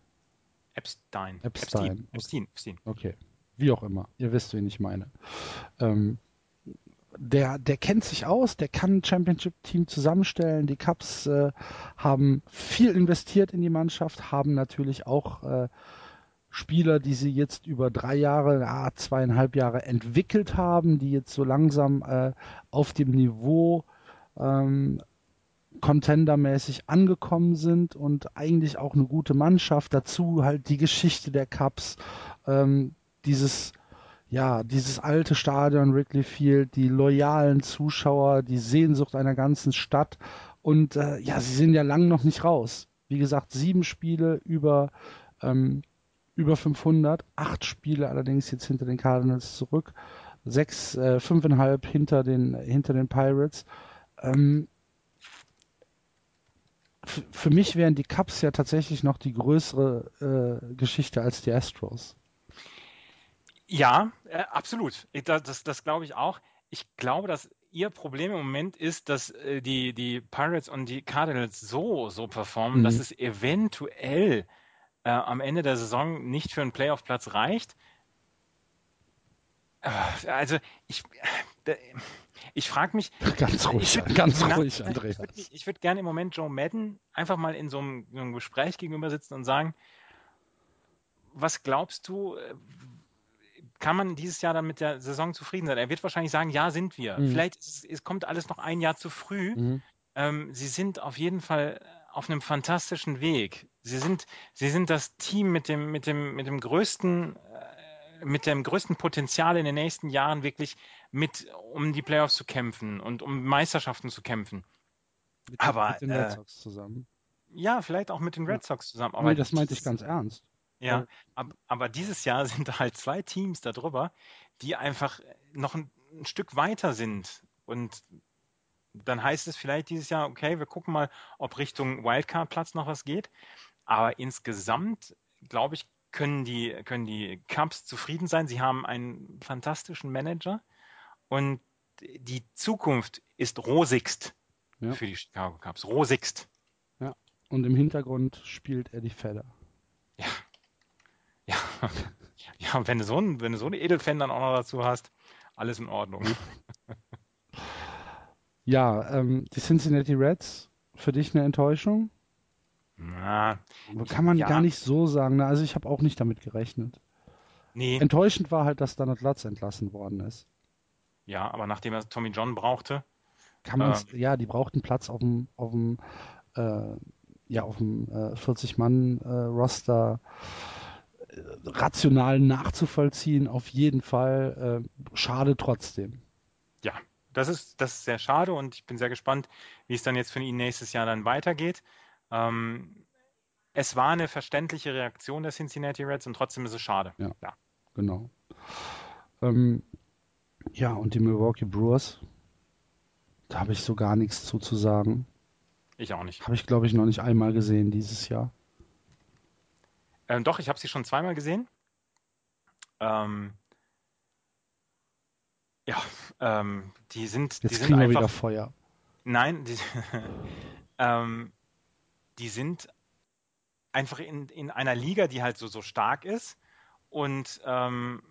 Epstein. Epstein. Epstein. Epstein. Epstein. Okay, wie auch immer. Ihr wisst, wen ich meine. Ähm, der, der kennt sich aus, der kann ein Championship-Team zusammenstellen. Die Cubs äh, haben viel investiert in die Mannschaft, haben natürlich auch äh, Spieler, die sie jetzt über drei Jahre, ah, zweieinhalb Jahre entwickelt haben, die jetzt so langsam äh, auf dem Niveau ähm, Contender-mäßig angekommen sind und eigentlich auch eine gute Mannschaft. Dazu halt die Geschichte der Cups, ähm, dieses ja, dieses alte Stadion Wrigley Field, die loyalen Zuschauer, die Sehnsucht einer ganzen Stadt und äh, ja, sie sind ja lang noch nicht raus. Wie gesagt, sieben Spiele über ähm, über 500, acht Spiele allerdings jetzt hinter den Cardinals zurück, sechs, äh, fünfeinhalb hinter den hinter den Pirates. Ähm, für mich wären die Cubs ja tatsächlich noch die größere äh, Geschichte als die Astros. Ja, äh, absolut. Ich, das das, das glaube ich auch. Ich glaube, dass ihr Problem im Moment ist, dass äh, die, die Pirates und die Cardinals so, so performen, Mhm. dass es eventuell äh, am Ende der Saison nicht für einen Playoff-Platz reicht. Äh, Also ich, äh, ich frage mich, <laughs> Ganz ruhig, ich würd- ganz na, ruhig, Ich Andreas. würde ich würd gerne im Moment Joe Madden einfach mal in so einem, so einem Gespräch gegenüber sitzen und sagen, was glaubst du, äh, kann man dieses Jahr dann mit der Saison zufrieden sein? Er wird wahrscheinlich sagen, ja, sind wir. Mhm. Vielleicht ist es, kommt alles noch ein Jahr zu früh. Mhm. Ähm, sie sind auf jeden Fall auf einem fantastischen Weg. Sie sind, sie sind das Team mit dem, mit dem, mit dem größten, äh, mit dem größten Potenzial in den nächsten Jahren wirklich mit, um die Playoffs zu kämpfen und um Meisterschaften zu kämpfen. Mit, Aber, mit den Red äh, Sox zusammen. Ja, vielleicht auch mit den Red. Sox zusammen. Aber nee, das meinte ich ganz ernst. Ja, ab, aber dieses Jahr <laughs> sind da halt zwei Teams darüber, die einfach noch ein, ein Stück weiter sind. Und dann heißt es vielleicht dieses Jahr, okay, wir gucken mal, ob Richtung Wildcard-Platz noch was geht. Aber insgesamt, glaube ich, können die, können die Cubs zufrieden sein. Sie haben einen fantastischen Manager und die Zukunft ist rosigst Ja. für die Chicago Cubs. Rosigst. Und im Hintergrund spielt Eddie Vedder. <laughs> Ja. Wenn du so einen, wenn du so einen Edelfan dann auch noch dazu hast, alles in Ordnung. Ja, ähm, die Cincinnati Reds, für dich eine Enttäuschung? Na, Kann man ja. gar nicht so sagen. ne? Also ich habe auch nicht damit gerechnet. nee. Enttäuschend war halt, dass Donald Lutz entlassen worden ist. Ja, aber nachdem er Tommy John brauchte, Kann man, Ähm. ja, die brauchten Platz auf dem, auf dem, äh, ja, auf dem äh, 40-Mann-Roster äh, rational nachzuvollziehen, auf jeden Fall. Äh, schade trotzdem. ja, das ist, das ist sehr schade und ich bin sehr gespannt, wie es dann jetzt für ihn nächstes Jahr dann weitergeht. Ähm, es war eine verständliche Reaktion der Cincinnati Reds und trotzdem ist es schade. Ja. Genau. Ähm, ja, und die Milwaukee Brewers, da habe ich so gar nichts zu, zu sagen. Ich auch nicht. Habe ich, glaube ich, noch nicht einmal gesehen dieses Jahr. Ähm, doch, ich habe sie schon zweimal gesehen. Ähm, ja, ähm, die sind, die Jetzt sind kriegen wir einfach. wieder Feuer. Nein, die, <laughs> ähm, die sind einfach in, in einer Liga, die halt so, so stark ist und ähm,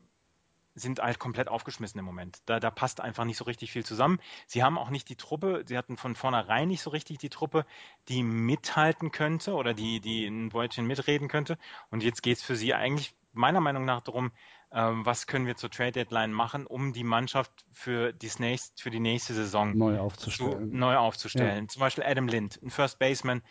sind halt komplett aufgeschmissen im Moment. Da, da passt einfach nicht so richtig viel zusammen. Sie haben auch nicht die Truppe, sie hatten von vornherein nicht so richtig die Truppe, die mithalten könnte oder die, die ein Wörtchen mitreden könnte. Und jetzt geht es für sie eigentlich meiner Meinung nach darum, ähm, was können wir zur Trade Deadline machen, um die Mannschaft für, dies nächst, für die nächste Saison Neu zu, aufzustellen. neu aufzustellen. Zum Beispiel Adam Lind, ein First Baseman.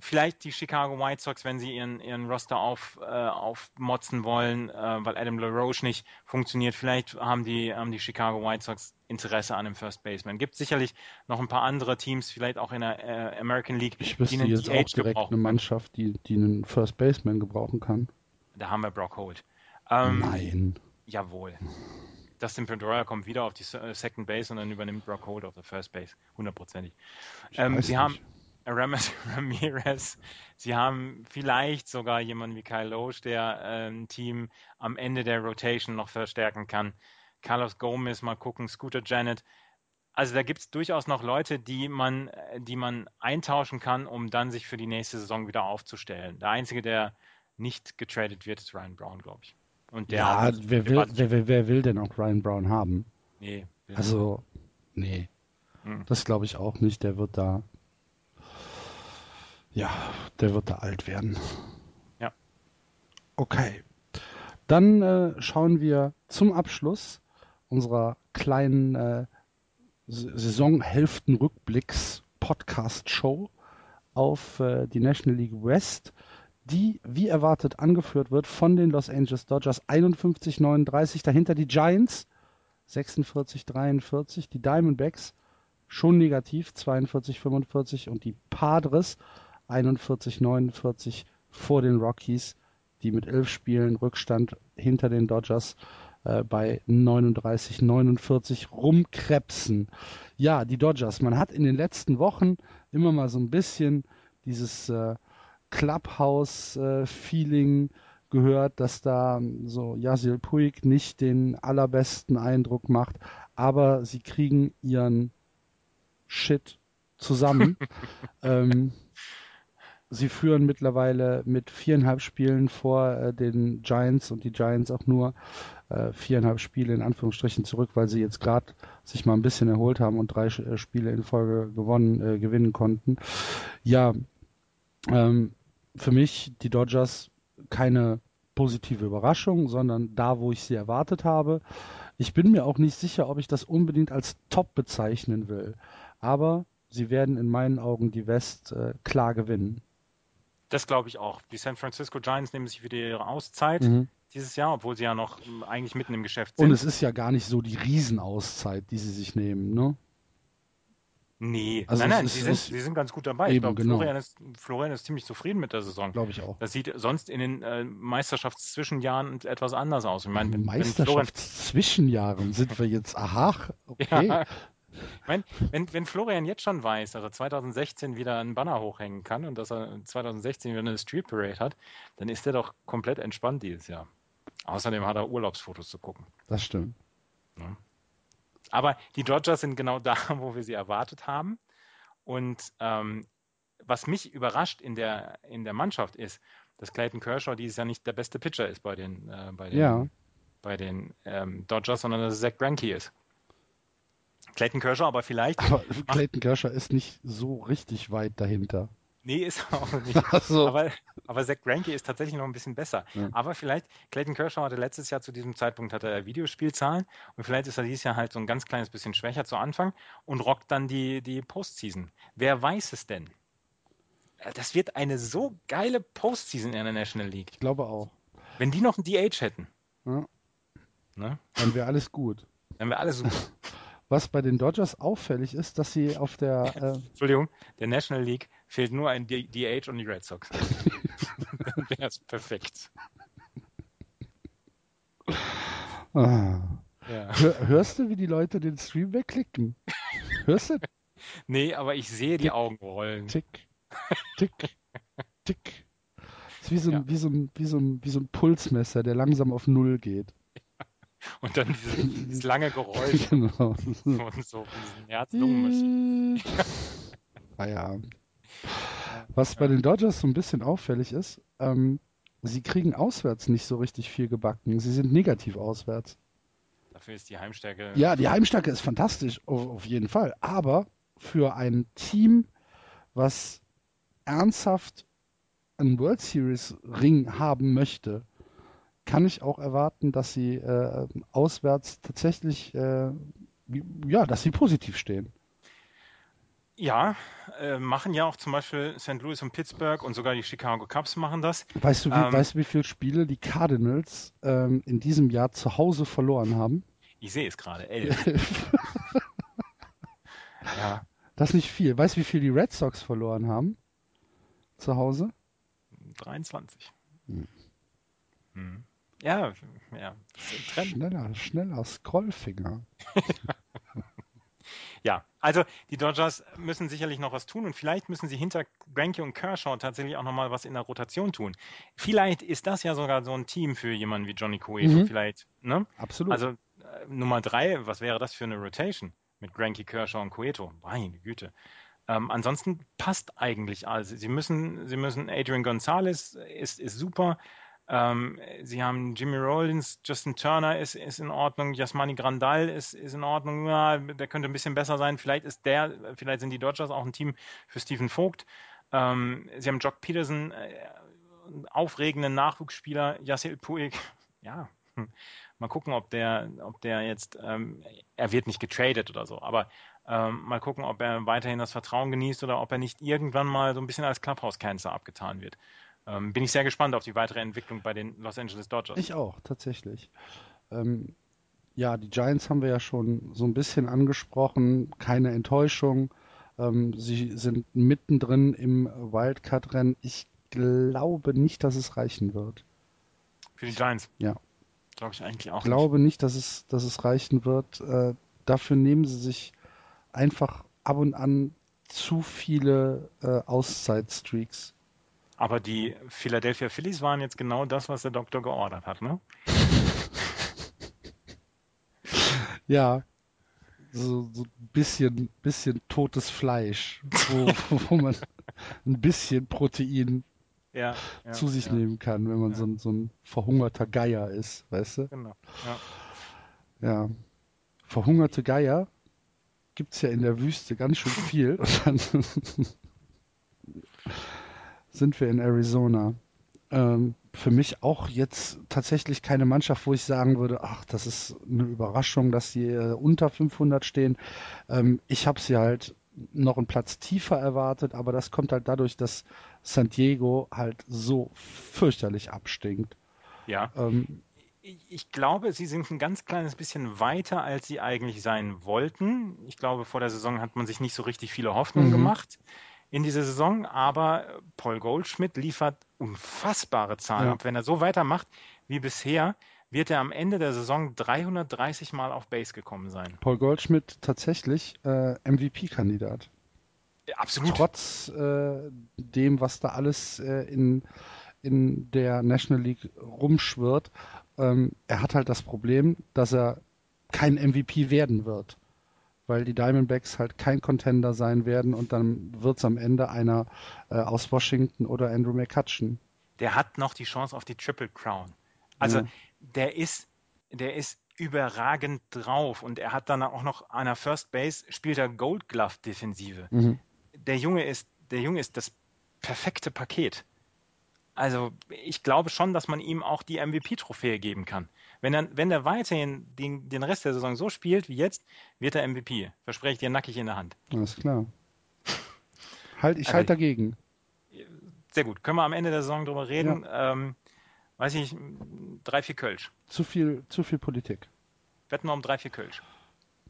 Vielleicht die Chicago White Sox, wenn sie ihren, ihren Roster auf, äh, aufmotzen wollen, äh, weil Adam LaRoche nicht funktioniert. Vielleicht haben die, haben die Chicago White Sox Interesse an einem First Baseman. Gibt sicherlich noch ein paar andere Teams, vielleicht auch in der äh, American League, Ich die wüsste einen jetzt auch DH direkt gebrauchen eine. Mannschaft, die, die einen First Baseman gebrauchen kann. Da haben wir Brock Holt. Ähm, Nein. Jawohl. Dustin Pedroia kommt wieder auf die äh, Second Base und dann übernimmt Brock Holt auf der First Base. Hundertprozentig. Ähm, sie nicht. haben Ramirez, <laughs> Ramirez, sie haben vielleicht sogar jemanden wie Kyle Loesch, der äh, ein Team am Ende der Rotation noch verstärken kann. Carlos Gomez, mal gucken, Scooter Janet. Also da gibt es durchaus noch Leute, die man, äh, die man eintauschen kann, um dann sich für die nächste Saison wieder aufzustellen. Der einzige, der nicht getradet wird, ist Ryan Brown, glaube ich. Und der Ja, wer will, wer, wer, wer will denn auch Ryan Brown haben? Nee, Also, nee. Hm. Das glaube ich auch nicht. Der wird da. Ja, der wird da alt werden. Ja. Okay. Dann äh, schauen wir zum Abschluss unserer kleinen äh, Saisonhälften-Rückblicks Podcast-Show auf äh, die National League West, die wie erwartet angeführt wird von den Los Angeles Dodgers 51-39, dahinter die Giants 46-43, die Diamondbacks schon negativ 42-45 und die Padres 41-49 vor den Rockies, die mit elf Spielen Rückstand hinter den Dodgers äh, bei 39-49 rumkrebsen. Ja, die Dodgers, man hat in den letzten Wochen immer mal so ein bisschen dieses äh, Clubhouse-Feeling gehört, dass da so Yasil Puig nicht den allerbesten Eindruck macht, aber sie kriegen ihren Shit zusammen. <laughs> ähm, sie führen mittlerweile mit viereinhalb Spielen vor äh, den Giants und die Giants auch nur äh, viereinhalb Spiele in Anführungsstrichen zurück, weil sie jetzt gerade sich mal ein bisschen erholt haben und drei äh, Spiele in Folge gewonnen, äh, gewinnen konnten. Ja, ähm, für mich die Dodgers keine positive Überraschung, sondern da, wo ich sie erwartet habe. Ich bin mir auch nicht sicher, ob ich das unbedingt als Top bezeichnen will. Aber sie werden in meinen Augen die West äh, klar gewinnen. Das glaube ich auch. Die San Francisco Giants nehmen sich wieder ihre Auszeit Mhm. dieses Jahr, obwohl sie ja noch ähm, eigentlich mitten im Geschäft sind. Und es ist ja gar nicht so die Riesenauszeit, die sie sich nehmen, ne? nee, Also nein, nein, ist- sie, sind, sie sind ganz gut dabei. Eben, ich glaube, genau. Florian, ist, Florian ist ziemlich zufrieden mit der Saison. Glaube ich auch. Das sieht sonst in den äh, Meisterschaftszwischenjahren etwas anders aus. Ich meine, Meisterschaftszwischenjahren sind wir jetzt. Aha, <laughs> okay. Ja. Ich meine, wenn, wenn Florian jetzt schon weiß, dass er 2016 wieder einen Banner hochhängen kann und dass er 2016 wieder eine Street Parade hat, dann ist er doch komplett entspannt dieses Jahr. Außerdem hat er Urlaubsfotos zu gucken. Das stimmt. Aber die Dodgers sind genau da, <laughs> wo wir sie erwartet haben. Und ähm, was mich überrascht in der, in der Mannschaft ist, dass Clayton Kershaw dieses Jahr nicht der beste Pitcher ist bei den, äh, bei den, Ja. bei den ähm, Dodgers, sondern dass es Zach Greinke ist. Clayton Kershaw aber vielleicht, Aber Clayton Kershaw ist nicht so richtig weit dahinter. nee, ist er auch nicht. <laughs> Also, Aber, aber Zach Greinke ist tatsächlich noch ein bisschen besser. Ja. Aber vielleicht, Clayton Kershaw hatte letztes Jahr zu diesem Zeitpunkt hatte er Videospielzahlen und vielleicht ist er dieses Jahr halt so ein ganz kleines bisschen schwächer zu Anfang und rockt dann die, die Postseason. Wer weiß es denn? Äh, Das wird eine so geile Postseason in der National League. ich glaube auch. Wenn die noch einen DH hätten, Ja, ne? dann wäre alles gut. dann wäre alles super. <laughs> Was bei den Dodgers auffällig ist, dass sie auf der <laughs> äh, Entschuldigung, der National League fehlt nur ein DH und die Red Sox. dann wäre es perfekt. ah, Ja. hör, hörst du, wie die Leute den Stream wegklicken? Hörst du? <laughs> Nee, aber ich sehe die Augen rollen. Tick, tick, tick. Das <laughs> ist wie so, ein, Ja. wie, so ein, wie, so ein, wie so ein Pulsmesser, der langsam auf Null geht. Und dann dieses, dieses lange Geräusch <laughs> genau. von so diesen Herz-Lungen-Maschinen. <laughs> Feierabend. Was bei den Dodgers so ein bisschen auffällig ist, ähm, sie kriegen auswärts nicht so richtig viel gebacken. Sie sind negativ auswärts. Dafür ist die Heimstärke. Ja, die Heimstärke ist fantastisch, auf, auf jeden Fall. Aber für ein Team, was ernsthaft einen World Series Ring haben möchte, kann ich auch erwarten, dass sie äh, auswärts tatsächlich, äh, ja, dass sie positiv stehen. Ja, äh, machen ja auch zum Beispiel St. Louis und Pittsburgh und sogar die Chicago Cubs machen das. Weißt du, wie, Ähm, weißt du, wie viele Spiele die Cardinals ähm, in diesem Jahr zu Hause verloren haben? Ich sehe es gerade, elf. <laughs> Ja, Das ist nicht viel. Weißt du, wie viel die Red Sox verloren haben? Zu Hause? 23. Hm. Hm. Ja, ja, Trend. Schneller, schneller Scrollfinger. <laughs> Ja, also die Dodgers müssen sicherlich noch was tun und vielleicht müssen sie hinter Granke und Kershaw tatsächlich auch nochmal was in der Rotation tun. Vielleicht ist das ja sogar so ein Team für jemanden wie Johnny Cueto, Mhm. vielleicht, ne? Absolut. Also äh, Nummer drei, was wäre das für eine Rotation mit Granke, Kershaw und Cueto? Meine Güte. Ähm, ansonsten passt eigentlich alles. Sie müssen, sie müssen Adrian Gonzalez ist, ist super. Ähm, sie haben Jimmy Rollins, Justin Turner ist, ist in Ordnung, Jasmani Grandal ist, ist in Ordnung. Ja, der könnte ein bisschen besser sein. Vielleicht ist der, vielleicht sind die Dodgers auch ein Team für Stephen Vogt. Ähm, sie haben Jock Peterson, äh, aufregenden Nachwuchsspieler, Yasiel Puig. <laughs> Ja, hm. mal gucken, ob der, ob der jetzt, ähm, er wird nicht getradet oder so, aber ähm, mal gucken, ob er weiterhin das Vertrauen genießt oder ob er nicht irgendwann mal so ein bisschen als Clubhouse-Cancer abgetan wird. Ähm, bin ich sehr gespannt auf die weitere Entwicklung bei den Los Angeles Dodgers. Ich auch, tatsächlich. Ähm, ja, die Giants haben wir ja schon so ein bisschen angesprochen. Keine Enttäuschung. Ähm, sie sind mittendrin im Wildcard-Rennen. Ich glaube nicht, dass es reichen wird. Für die Giants. Ja. Glaube ich eigentlich auch Ich glaube nicht, dass es, dass es reichen wird. Äh, dafür nehmen sie sich einfach ab und an zu viele äh, Auszeitstreaks. Aber die Philadelphia Phillies waren jetzt genau das, was der Doktor geordert hat, ne? <laughs> Ja, so, so ein bisschen, bisschen totes Fleisch, wo, <laughs> wo man ein bisschen Protein Ja. ja zu sich ja, nehmen kann, wenn man so, ein, so ein verhungerter Geier ist, weißt du? Genau. Ja. Ja. Verhungerte Geier gibt's ja in der Wüste ganz schön viel. Und dann <laughs> sind wir in Arizona. Ähm, für mich auch jetzt tatsächlich keine Mannschaft, wo ich sagen würde, ach, das ist eine Überraschung, dass sie äh, unter 500 stehen. Ähm, ich habe sie halt noch einen Platz tiefer erwartet, aber das kommt halt dadurch, dass San Diego halt so fürchterlich abstinkt. ja. Ähm, Ich, glaube, sie sind ein ganz kleines bisschen weiter, als sie eigentlich sein wollten. Ich glaube, vor der Saison hat man sich nicht so richtig viele Hoffnungen Mhm. gemacht in diese Saison, aber Paul Goldschmidt liefert unfassbare Zahlen Ja. ab. Wenn er so weitermacht wie bisher, wird er am Ende der Saison 330 Mal auf Base gekommen sein. Paul Goldschmidt tatsächlich äh, MVP-Kandidat. Ja, Absolut. Trotz äh, dem, was da alles äh, in, in der National League rumschwirrt. Ähm, er hat halt das Problem, dass er kein MVP werden wird. Weil die Diamondbacks halt kein Contender sein werden und dann wird es am Ende einer äh, aus Washington oder Andrew McCutcheon. Der hat noch die Chance auf die Triple Crown. Also Ja. der ist, der ist überragend drauf und er hat dann auch noch an der First Base spielt er Gold Glove Defensive. Mhm. Der Junge ist, der Junge ist das perfekte Paket. Also ich glaube schon, dass man ihm auch die MVP-Trophäe geben kann. Wenn er, wenn er weiterhin den, den Rest der Saison so spielt wie jetzt, wird er MVP. Verspreche ich dir nackig in der Hand. Alles klar. Halt, ich Aber halte dagegen. Sehr gut. Können wir am Ende der Saison drüber reden? Ähm, weiß ich, drei, vier Kölsch. Zu viel, zu viel Politik. Wetten wir um drei, vier Kölsch.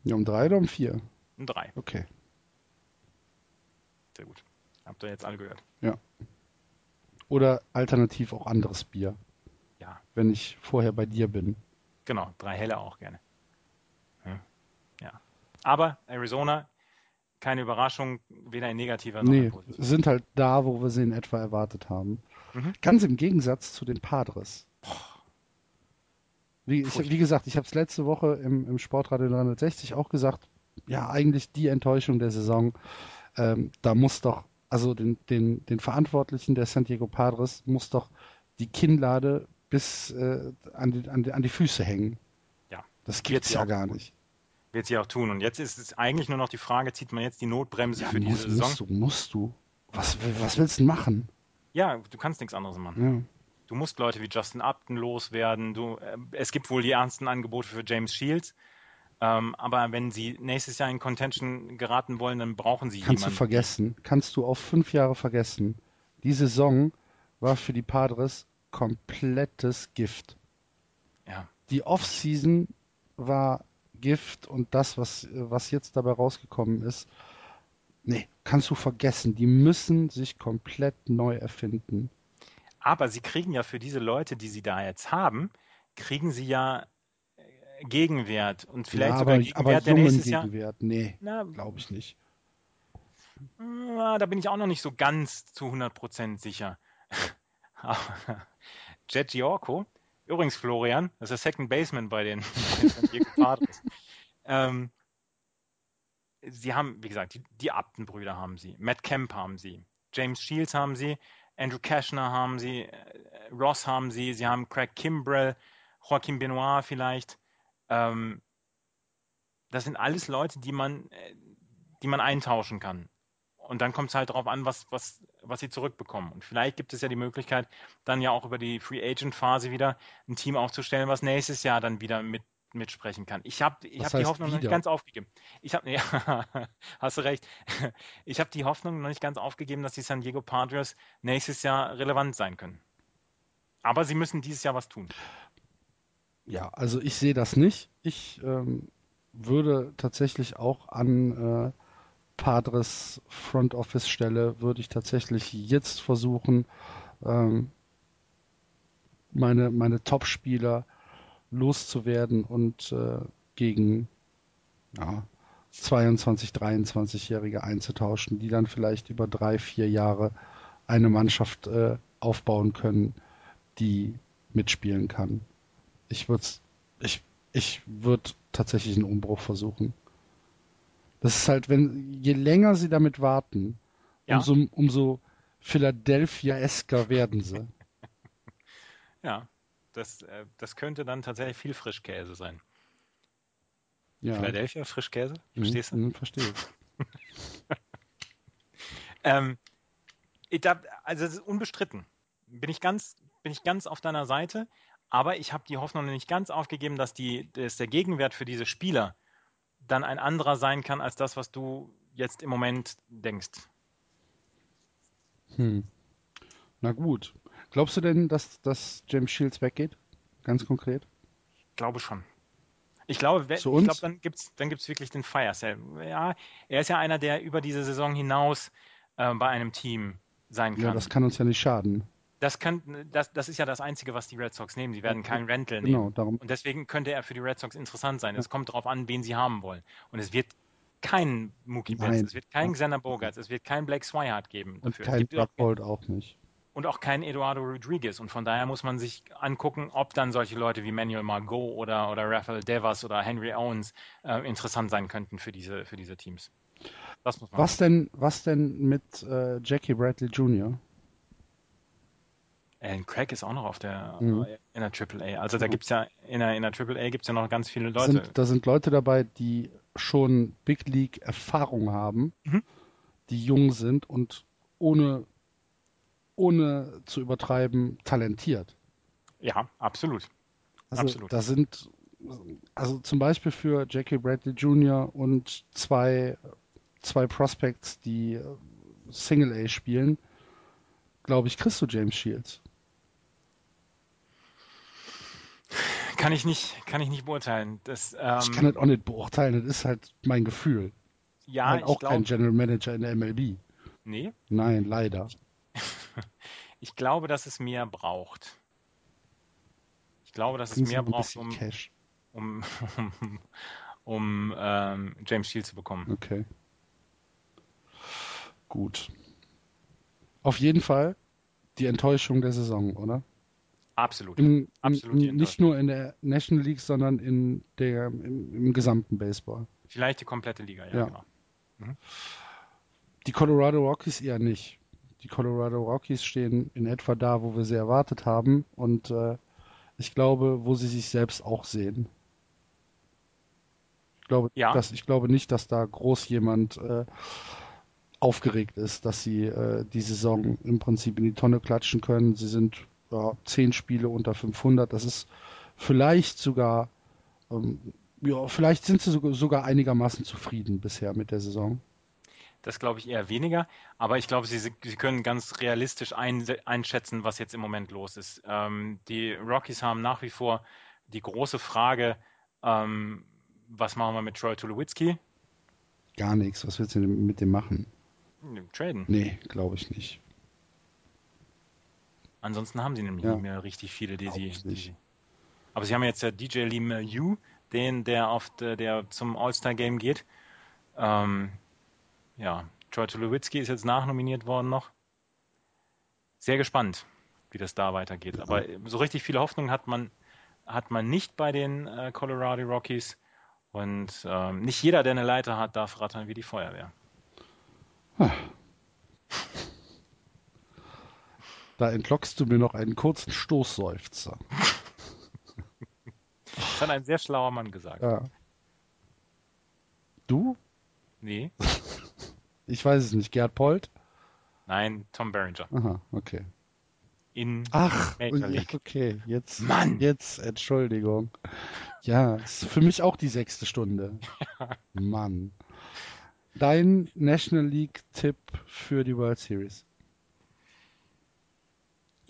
Ja, um drei oder um vier? Um drei. Okay. Sehr gut. Habt ihr jetzt alle gehört. Oder alternativ auch anderes Bier, Ja, wenn ich vorher bei dir bin. genau. Drei helle auch gerne. Hm. Ja. Aber Arizona, keine Überraschung, weder in negativer noch in Nee, positiver. sind halt da, wo wir sie in etwa erwartet haben. Mhm. Ganz im Gegensatz zu den Padres. Wie, ich, wie gesagt, ich habe es letzte Woche im, im Sportradio 360 auch gesagt, ja, eigentlich die Enttäuschung der Saison. Ähm, da muss doch, also den, den, den Verantwortlichen der San Diego Padres muss doch die Kinnlade bis äh, an, die, an, die, an die Füße hängen. Ja. Das gibt's sie ja gar tun. nicht. Wird sie auch tun. Und jetzt ist es eigentlich nur noch die Frage, zieht man jetzt die Notbremse Ja, für muss, diese Saison? musst du, musst du. Was, was willst du machen? Ja, du kannst nichts anderes machen. Ja. Du musst Leute wie Justin Upton loswerden. Du, äh, es gibt wohl die ernsten Angebote für James Shields. Ähm, aber wenn sie nächstes Jahr in Contention geraten wollen, dann brauchen sie Kannst du jemanden. vergessen. Kannst du auf fünf Jahre vergessen. Die Saison war für die Padres komplettes Gift. Ja. Die Offseason war Gift und das, was, was jetzt dabei rausgekommen ist, nee, kannst du vergessen. Die müssen sich komplett neu erfinden. Aber sie kriegen ja für diese Leute, die sie da jetzt haben, kriegen sie ja äh, Gegenwert und vielleicht ja, sogar aber, Gegenwert, aber nächstes Jahr. Gegenwert, nee, Na, glaube ich nicht. na, da bin ich auch noch nicht so ganz zu 100% sicher. <laughs> Aber Jet Giorco, übrigens Florian, das ist der Second Baseman bei den, <laughs> Padres. Ähm, sie haben, wie gesagt, die, die Upton-Brüder haben sie, Matt Kemp haben sie, James Shields haben sie, Andrew Cashner haben sie, äh, Ross haben sie, sie haben Craig Kimbrell, Joaquin Benoit vielleicht. Ähm, das sind alles Leute, die man, äh, die man eintauschen kann. Und dann kommt es halt darauf an, was, was, was sie zurückbekommen. Und vielleicht gibt es ja die Möglichkeit, dann ja auch über die Free Agent Phase wieder ein Team aufzustellen, was nächstes Jahr dann wieder mit, mitsprechen kann. Ich habe ich hab die Hoffnung noch nicht wieder? ganz aufgegeben. Ich habe, <laughs> ja, hast du recht. Ich habe die Hoffnung noch nicht ganz aufgegeben, dass die San Diego Padres nächstes Jahr relevant sein können. Aber sie müssen dieses Jahr was tun. Ja, also ich sehe das nicht. Ich ähm, würde tatsächlich auch an äh, Padres Front Office Stelle, würde ich tatsächlich jetzt versuchen, ähm, meine, meine Top-Spieler loszuwerden und äh, gegen ja, 22, 23-Jährige einzutauschen, die dann vielleicht über drei, vier Jahre eine Mannschaft äh, aufbauen können, die mitspielen kann. Ich würde ich, ich würd tatsächlich einen Umbruch versuchen. Das ist halt, wenn, je länger sie damit warten, Ja. umso, umso Philadelphia-esker werden sie. <laughs> Ja, das, äh, das könnte dann tatsächlich viel Frischkäse sein. Ja. Philadelphia, Frischkäse, Mhm, verstehst du? mhm, Verstehe ich. <laughs> Ähm, ich hab, also es ist unbestritten. Bin ich ganz, bin ich ganz auf deiner Seite, aber ich habe die Hoffnung nicht ganz aufgegeben, dass, die, dass der Gegenwert für diese Spieler dann ein anderer sein kann als das, was du jetzt im Moment denkst. Hm. Na gut. Glaubst du denn, dass, dass James Shields weggeht? Ganz konkret? Ich glaube schon. Ich glaube, ich glaube dann gibt es dann gibt's wirklich den Fire Sale. Ja, er ist ja einer, der über diese Saison hinaus äh, bei einem Team sein kann. Ja, das kann uns ja nicht schaden. Das, kann, das, das ist ja das Einzige, was die Red Sox nehmen. Sie werden keinen Rental nehmen. Genau, darum. Und deswegen könnte er für die Red Sox interessant sein. Es kommt darauf an, wen sie haben wollen. Und es wird kein Mookie Betts, es wird kein Xander Bogarts, es wird kein Blake Swihart geben. Und Dafür. Es kein gibt auch, auch nicht. und auch kein Eduardo Rodriguez. Und von daher muss man sich angucken, ob dann solche Leute wie Manuel Margot oder, oder Rafael Devers oder Henry Owens äh, interessant sein könnten für diese, für diese Teams. was, denn, was denn mit äh, Jackie Bradley Jr.? Alan Craig ist auch noch auf der mhm. in der AAA. Also da gibt es ja in der, in der AAA gibt es ja noch ganz viele Leute. Sind, da sind Leute dabei, die schon Big League Erfahrung haben, mhm. die jung sind und ohne ohne zu übertreiben, talentiert. Ja, absolut. Also absolut. da sind, also zum Beispiel für Jackie Bradley Jr. und zwei, zwei Prospects, die Single A spielen, glaube ich, kriegst du James Shields. Kann ich nicht, kann ich nicht beurteilen. Das, ähm, ich kann das auch nicht beurteilen, das ist halt mein Gefühl. Ja, ich bin auch glaub, kein General Manager in der MLB. Nee? Nein, leider. <laughs> Ich glaube, dass es mehr braucht. Ich glaube, dass es mehr braucht, um, um, um, <laughs> um ähm, James Shield zu bekommen. Okay. Gut. Auf jeden Fall die Enttäuschung der Saison, oder? Absolut. Im, Absolut nicht nur in der National League, sondern in der, im, im gesamten Baseball. Vielleicht die komplette Liga, ja, ja. genau. Mhm. Die Colorado Rockies eher nicht die Colorado Rockies stehen in etwa da, wo wir sie erwartet haben und äh, ich glaube, wo sie sich selbst auch sehen. Ich glaube, ja. dass, ich glaube nicht, dass da groß jemand äh, aufgeregt ist, dass sie äh, die Saison im Prinzip in die Tonne klatschen können. Sie sind ja, zehn Spiele unter 500. Das ist vielleicht sogar, ähm, ja, vielleicht sind sie sogar einigermaßen zufrieden bisher mit der Saison. Das glaube ich eher weniger. Aber ich glaube, Sie, Sie können ganz realistisch ein, einschätzen, was jetzt im Moment los ist. Ähm, die Rockies haben nach wie vor die große Frage, ähm, was machen wir mit Troy Tulowitzki? Gar nichts. Was willst du mit dem machen? Traden. Nee, glaube ich nicht. Ansonsten haben sie nämlich ja. nicht mehr richtig viele, die sie, die Aber sie haben jetzt ja DJ Lee Yu, den, der auf der, der zum All-Star-Game geht. Ähm, ja, Troy Tulowitzki ist jetzt nachnominiert worden noch. Sehr gespannt, wie das da weitergeht. Aber so richtig viele Hoffnung hat man, hat man nicht bei den äh, Colorado Rockies. Und ähm, nicht jeder, der eine Leiter hat, darf rattern wie die Feuerwehr. Da entlockst du mir noch einen kurzen Stoßseufzer. das hat ein sehr schlauer Mann gesagt. Ja. Du? Nee. Ich weiß es nicht. Gerd Polt? Nein, Tom Berenger. Aha, okay. In Ach, Major League. okay, jetzt, Mann. jetzt, Entschuldigung. Ja, ist für mich auch die sechste Stunde. <laughs> Mann. Dein National League-Tipp für die World Series?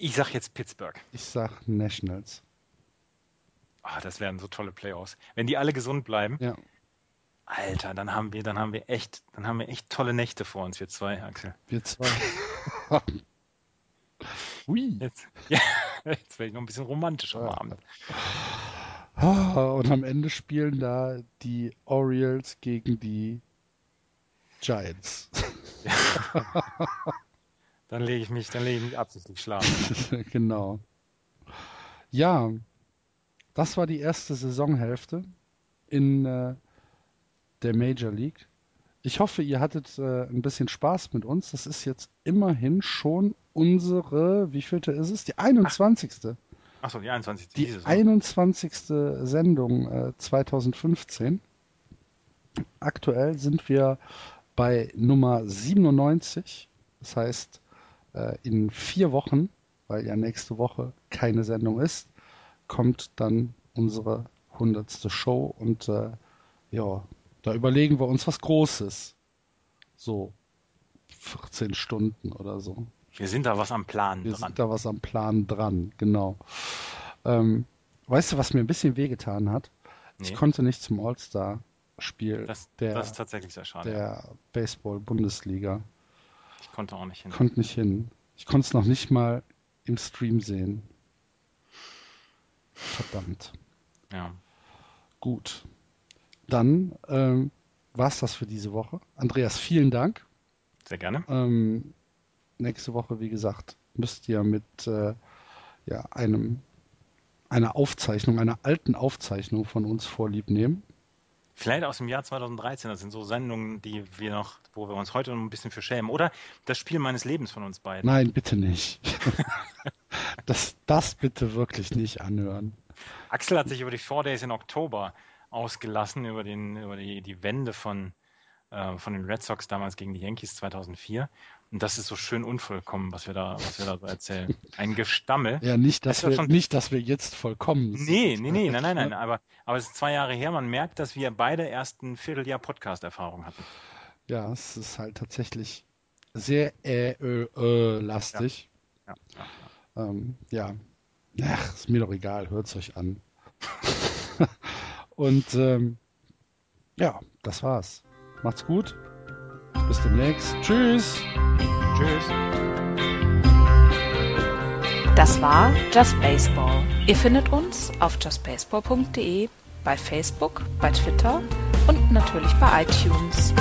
Ich sag jetzt Pittsburgh. Ich sag Nationals. Ah, das wären so tolle Playoffs. Wenn die alle gesund bleiben. Ja. Alter, dann haben wir, dann haben wir echt, dann haben wir echt tolle Nächte vor uns, wir zwei, Axel. Wir zwei. <laughs> Ui. Jetzt, <laughs> ja, jetzt werde ich noch ein bisschen romantisch am Abend. Ah, und am Ende spielen da die Orioles gegen die Giants. Ja. <laughs> dann lege ich mich, dann lege ich mich absichtlich schlafen. <laughs> genau. Ja, das war die erste Saisonhälfte in äh, der Major League. Ich hoffe, ihr hattet äh, ein bisschen Spaß mit uns. Das ist jetzt immerhin schon unsere, wie vielte ist es? Die 21. Achso, die 21. Die Saison. 21. Sendung äh, 2015. Aktuell sind wir bei Nummer 97. Das heißt, äh, in vier Wochen, weil ja nächste Woche keine Sendung ist, kommt dann unsere 100. Show und äh, ja, da überlegen wir uns was Großes. So 14 Stunden oder so. Wir sind da was am Plan wir dran. Wir sind da was am Plan dran, genau. Ähm, weißt du, was mir ein bisschen wehgetan hat? Nee. Ich konnte nicht zum All-Star-Spiel der, das sehr schade. der Baseball-Bundesliga. Ich konnte auch nicht hin. Konnte nicht hin. Ich konnte es noch nicht mal im Stream sehen. Verdammt. Ja. Gut dann ähm, war es das für diese Woche. Andreas, vielen Dank. Sehr gerne. Ähm, nächste Woche, wie gesagt, müsst ihr mit äh, ja, einem, einer Aufzeichnung, einer alten Aufzeichnung von uns vorlieb nehmen. Vielleicht aus dem Jahr 2013. Das sind so Sendungen, die wir noch, wo wir uns heute noch ein bisschen für schämen. Oder das Spiel meines Lebens von uns beiden. Nein, bitte nicht. <laughs> das, das bitte wirklich nicht anhören. Axel hat sich über die Four Days in Oktober ausgelassen, über, den, über die, die Wende von, äh, von den Red Sox damals gegen die Yankees 2004. Und das ist so schön unvollkommen, was wir da, was wir da so erzählen. Ein Gestammel. Ja, nicht, dass, wir, schon... nicht, dass wir jetzt vollkommen sind. Nee, nee, nee, nein, nein, nein. Aber, aber es ist zwei Jahre her. Man merkt, dass wir beide erst ein Vierteljahr Podcast-Erfahrung hatten. Ja, es ist halt tatsächlich sehr äh, äh, äh lastig. Ja. Ja, ja, ähm, ja. Ach, ist mir doch egal, hört es euch an. <laughs> Und ähm, ja, das war's. Macht's gut. Bis demnächst. Tschüss. Tschüss. Das war Just Baseball. Ihr findet uns auf justbaseball.de, bei Facebook, bei Twitter und natürlich bei iTunes.